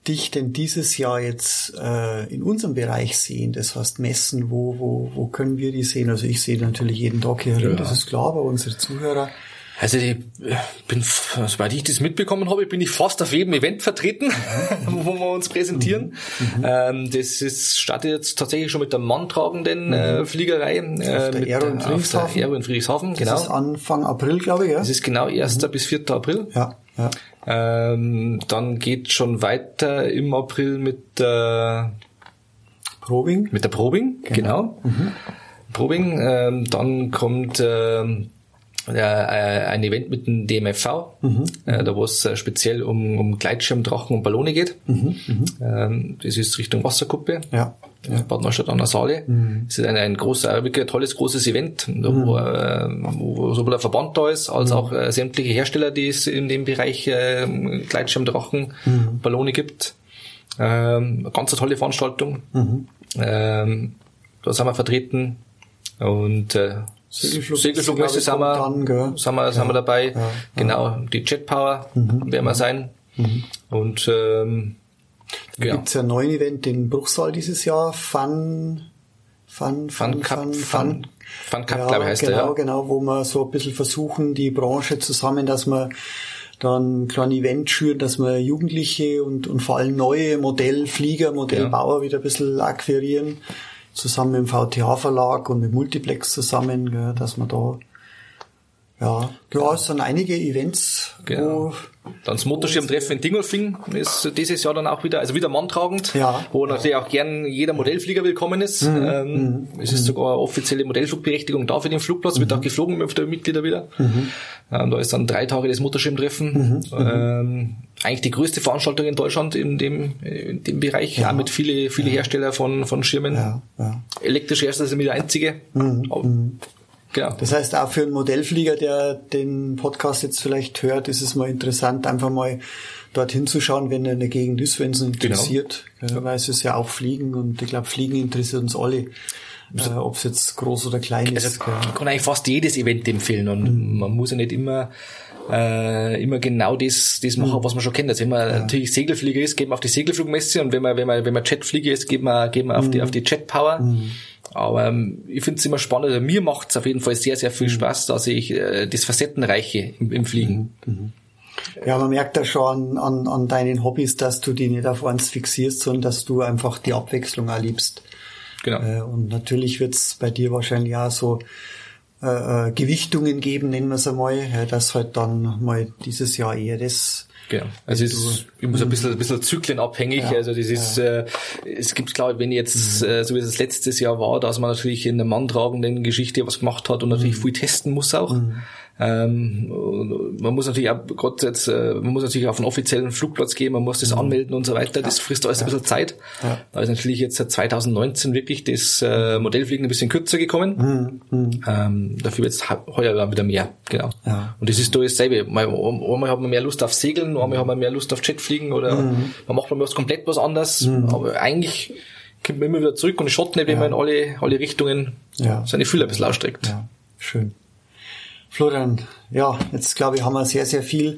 Speaker 1: dich denn dieses Jahr jetzt äh, in unserem Bereich sehen? Das heißt Messen, wo, wo, wo können wir die sehen? Also ich sehe natürlich jeden Tag hier
Speaker 2: Ja.
Speaker 1: das ist klar, aber unsere Zuhörer.
Speaker 2: Also ich bin, soweit ich das mitbekommen habe, bin ich fast auf jedem Event vertreten,
Speaker 1: Mhm. *laughs*
Speaker 2: wo wir uns präsentieren. Ähm, das ist, startet jetzt tatsächlich schon mit der manntragenden äh, Fliegerei. Äh,
Speaker 1: Mhm. der
Speaker 2: mit
Speaker 1: Aero in
Speaker 2: auf
Speaker 1: Friedrichshafen.
Speaker 2: Der Aero in Friedrichshafen,
Speaker 1: Das
Speaker 2: genau.
Speaker 1: ist Anfang April, glaube ich, ja?
Speaker 2: Das ist genau 1. bis 4. April.
Speaker 1: ja, ja.
Speaker 2: Ähm, dann geht schon weiter im April mit der,
Speaker 1: Probing.
Speaker 2: mit der Probing, genau. Probing. Ähm, dann kommt äh, ein Event mit dem DMFV, äh, da wo es äh, speziell um, um Gleitschirmdrachen und Ballone geht. Ähm, das ist Richtung Wasserkuppe.
Speaker 1: Ja.
Speaker 2: Ja. Bad Neustadt an der Saale. Es ist ein, ein großer, wirklich ein tolles, großes Event, wo, äh, wo sowohl der Verband da ist, als auch äh, sämtliche Hersteller, die es in dem Bereich äh, Gleitschirmdrachen, Ballone gibt. Ähm, eine ganz tolle Veranstaltung. Ähm, da sind wir vertreten und äh,
Speaker 1: Segelflug-
Speaker 2: Segelflugmesse sind wir,
Speaker 1: dann, gell?
Speaker 2: sind wir, sind wir dabei.
Speaker 1: ja, ja.
Speaker 2: Genau, die Jet Power werden wir sein. Und ähm,
Speaker 1: Da
Speaker 2: ja.
Speaker 1: gibt's ja einen neuen Event in Bruchsal dieses Jahr. Fun, Fun,
Speaker 2: Fun Cup, Fun, Fun Cup, glaube ich, heißt
Speaker 1: genau,
Speaker 2: der, ja.
Speaker 1: Genau, wo wir so ein bisschen versuchen, die Branche zusammen, dass wir dann ein kleines Event schüren, dass wir Jugendliche und, und vor allem neue Modellflieger, Modellbauer wieder ein bisschen akquirieren, zusammen mit dem VTH-Verlag und mit Multiplex zusammen, gell, dass wir da ja, ja, es sind einige Events,
Speaker 2: Genau.
Speaker 1: wo
Speaker 2: Dann das Motorschirmtreffen in Dingolfing ist dieses Jahr dann auch wieder, also wieder manntragend,
Speaker 1: Ja.
Speaker 2: wo natürlich auch gern jeder Modellflieger willkommen ist. Ähm, es ist sogar eine offizielle Modellflugberechtigung da für den Flugplatz, wird auch geflogen mit den Mitgliedern wieder. Ähm, da ist dann drei Tage das Motorschirmtreffen. Ähm, eigentlich die größte Veranstaltung in Deutschland in dem, in dem Bereich, ja. auch mit viele, viele ja. Hersteller von, von Schirmen. Ja, ja. Elektrische Hersteller sind wir der einzige. Mhm. Aber,
Speaker 1: mhm. Genau. Das heißt, auch für einen Modellflieger, der den Podcast jetzt vielleicht hört, ist es mal interessant, einfach mal dorthin zu schauen, wenn er in der Gegend ist, wenn es ihn genau. interessiert. Genau. Weil es ist ja auch Fliegen und ich glaube, Fliegen interessiert uns alle. Äh, Ob es jetzt groß oder klein also ist.
Speaker 2: Man kann eigentlich fast jedes Event empfehlen und mhm. man muss ja nicht immer äh, immer genau das, das machen, mhm. was man schon kennt. Also wenn man ja. natürlich Segelflieger ist, geht man auf die Segelflugmesse und wenn man, wenn man, wenn man Jetflieger ist, geht man, geht man auf die, mhm. auf die Jetpower. Mhm. Aber ähm, ich finde es immer spannend. Also mir macht es auf jeden Fall sehr, sehr viel mhm. Spaß, dass ich äh, das Facettenreiche im, im Fliegen. Mhm.
Speaker 1: Ja, man merkt ja schon an, an deinen Hobbys, dass du die nicht auf eins fixierst, sondern dass du einfach die Abwechslung erlebst. Genau. Äh, und natürlich wird es bei dir wahrscheinlich auch so äh, äh, Gewichtungen geben, nennen wir es einmal, ja, dass halt dann mal dieses Jahr eher das
Speaker 2: Genau. Also es ist immer so ein bisschen, ein bisschen zyklenabhängig. Ja, also das ist, ja. äh, es gibt, glaube ich, wenn jetzt, mhm. äh, so wie es letztes Jahr war, dass man natürlich in der manntragenden Geschichte was gemacht hat und natürlich mhm. viel testen muss auch. Mhm. Ähm, man muss natürlich auch gerade jetzt, äh, man muss natürlich auf einen offiziellen Flugplatz gehen, man muss das mhm. anmelden und so weiter. Das frisst alles ja. ein bisschen Zeit. Ja. Da ist natürlich jetzt seit 2019 wirklich das äh, Modellfliegen ein bisschen kürzer gekommen. Mhm. mhm. Ähm, dafür wird es heuer wieder mehr, genau. Ja. Und das ist da dasselbe. Mal, einmal hat man mehr Lust auf Segeln, einmal hat man mehr Lust auf Jetfliegen oder mhm. man macht mal was komplett was anderes. Mhm. Aber eigentlich kommt man immer wieder zurück und schaut nicht, wenn man in alle, alle Richtungen seine Fühler ein bisschen ausstreckt. Ja.
Speaker 1: Schön. Florian, ja, jetzt glaube ich, haben wir sehr, sehr viel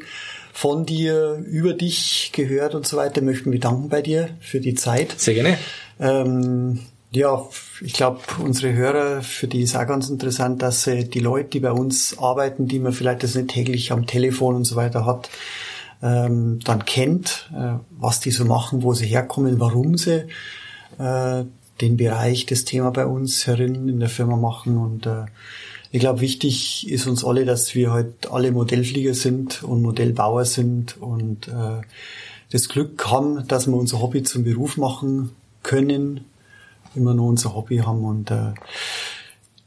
Speaker 1: von dir, über dich gehört und so weiter. Möchten wir danken bei dir für die Zeit.
Speaker 2: Sehr gerne.
Speaker 1: Ähm, ja, ich glaube, unsere Hörer, für die ist auch ganz interessant, dass sie die Leute, die bei uns arbeiten, die man vielleicht das nicht täglich am Telefon und so weiter hat, ähm, dann kennt, äh, was die so machen, wo sie herkommen, warum sie äh, den Bereich, das Thema bei uns herin in der Firma machen und äh, ich glaube, wichtig ist uns alle, dass wir halt alle Modellflieger sind und Modellbauer sind und äh, das Glück haben, dass wir unser Hobby zum Beruf machen können, immer nur unser Hobby haben und äh,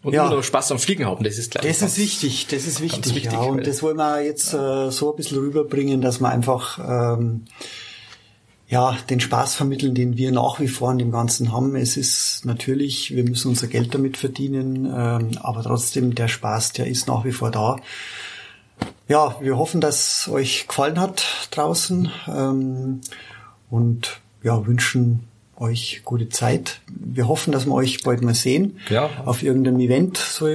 Speaker 2: und ja. nur Spaß am Fliegen haben, das ist
Speaker 1: klar. Das ist wichtig, das ist wichtig. wichtig ja. Und das wollen wir jetzt äh, so ein bisschen rüberbringen, dass man einfach ähm, ja, den Spaß vermitteln, den wir nach wie vor an dem Ganzen haben. Es ist natürlich, wir müssen unser Geld damit verdienen, ähm, aber trotzdem der Spaß, der ist nach wie vor da. Ja, wir hoffen, dass euch gefallen hat draußen ähm, und ja, wünschen euch gute Zeit. Wir hoffen, dass wir euch bald mal sehen. Ja. Auf irgendeinem Event, so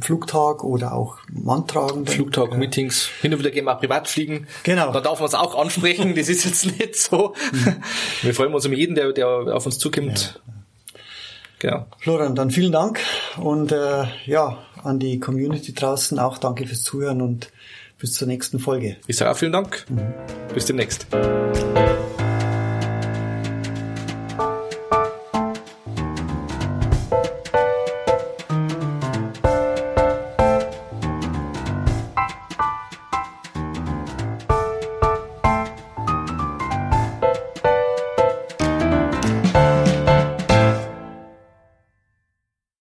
Speaker 1: Flugtag oder auch Manntragen.
Speaker 2: Flugtag, ja. Meetings. Hin und wieder gehen wir auch privat fliegen. Genau. Da darf man es auch ansprechen. Das ist jetzt nicht so. Mhm. Wir freuen uns um jeden, der, der auf uns zukommt. Ja.
Speaker 1: Genau. Florian, dann vielen Dank und äh, ja, an die Community draußen auch danke fürs Zuhören und bis zur nächsten Folge.
Speaker 2: Ich sage auch vielen Dank. Mhm. Bis demnächst.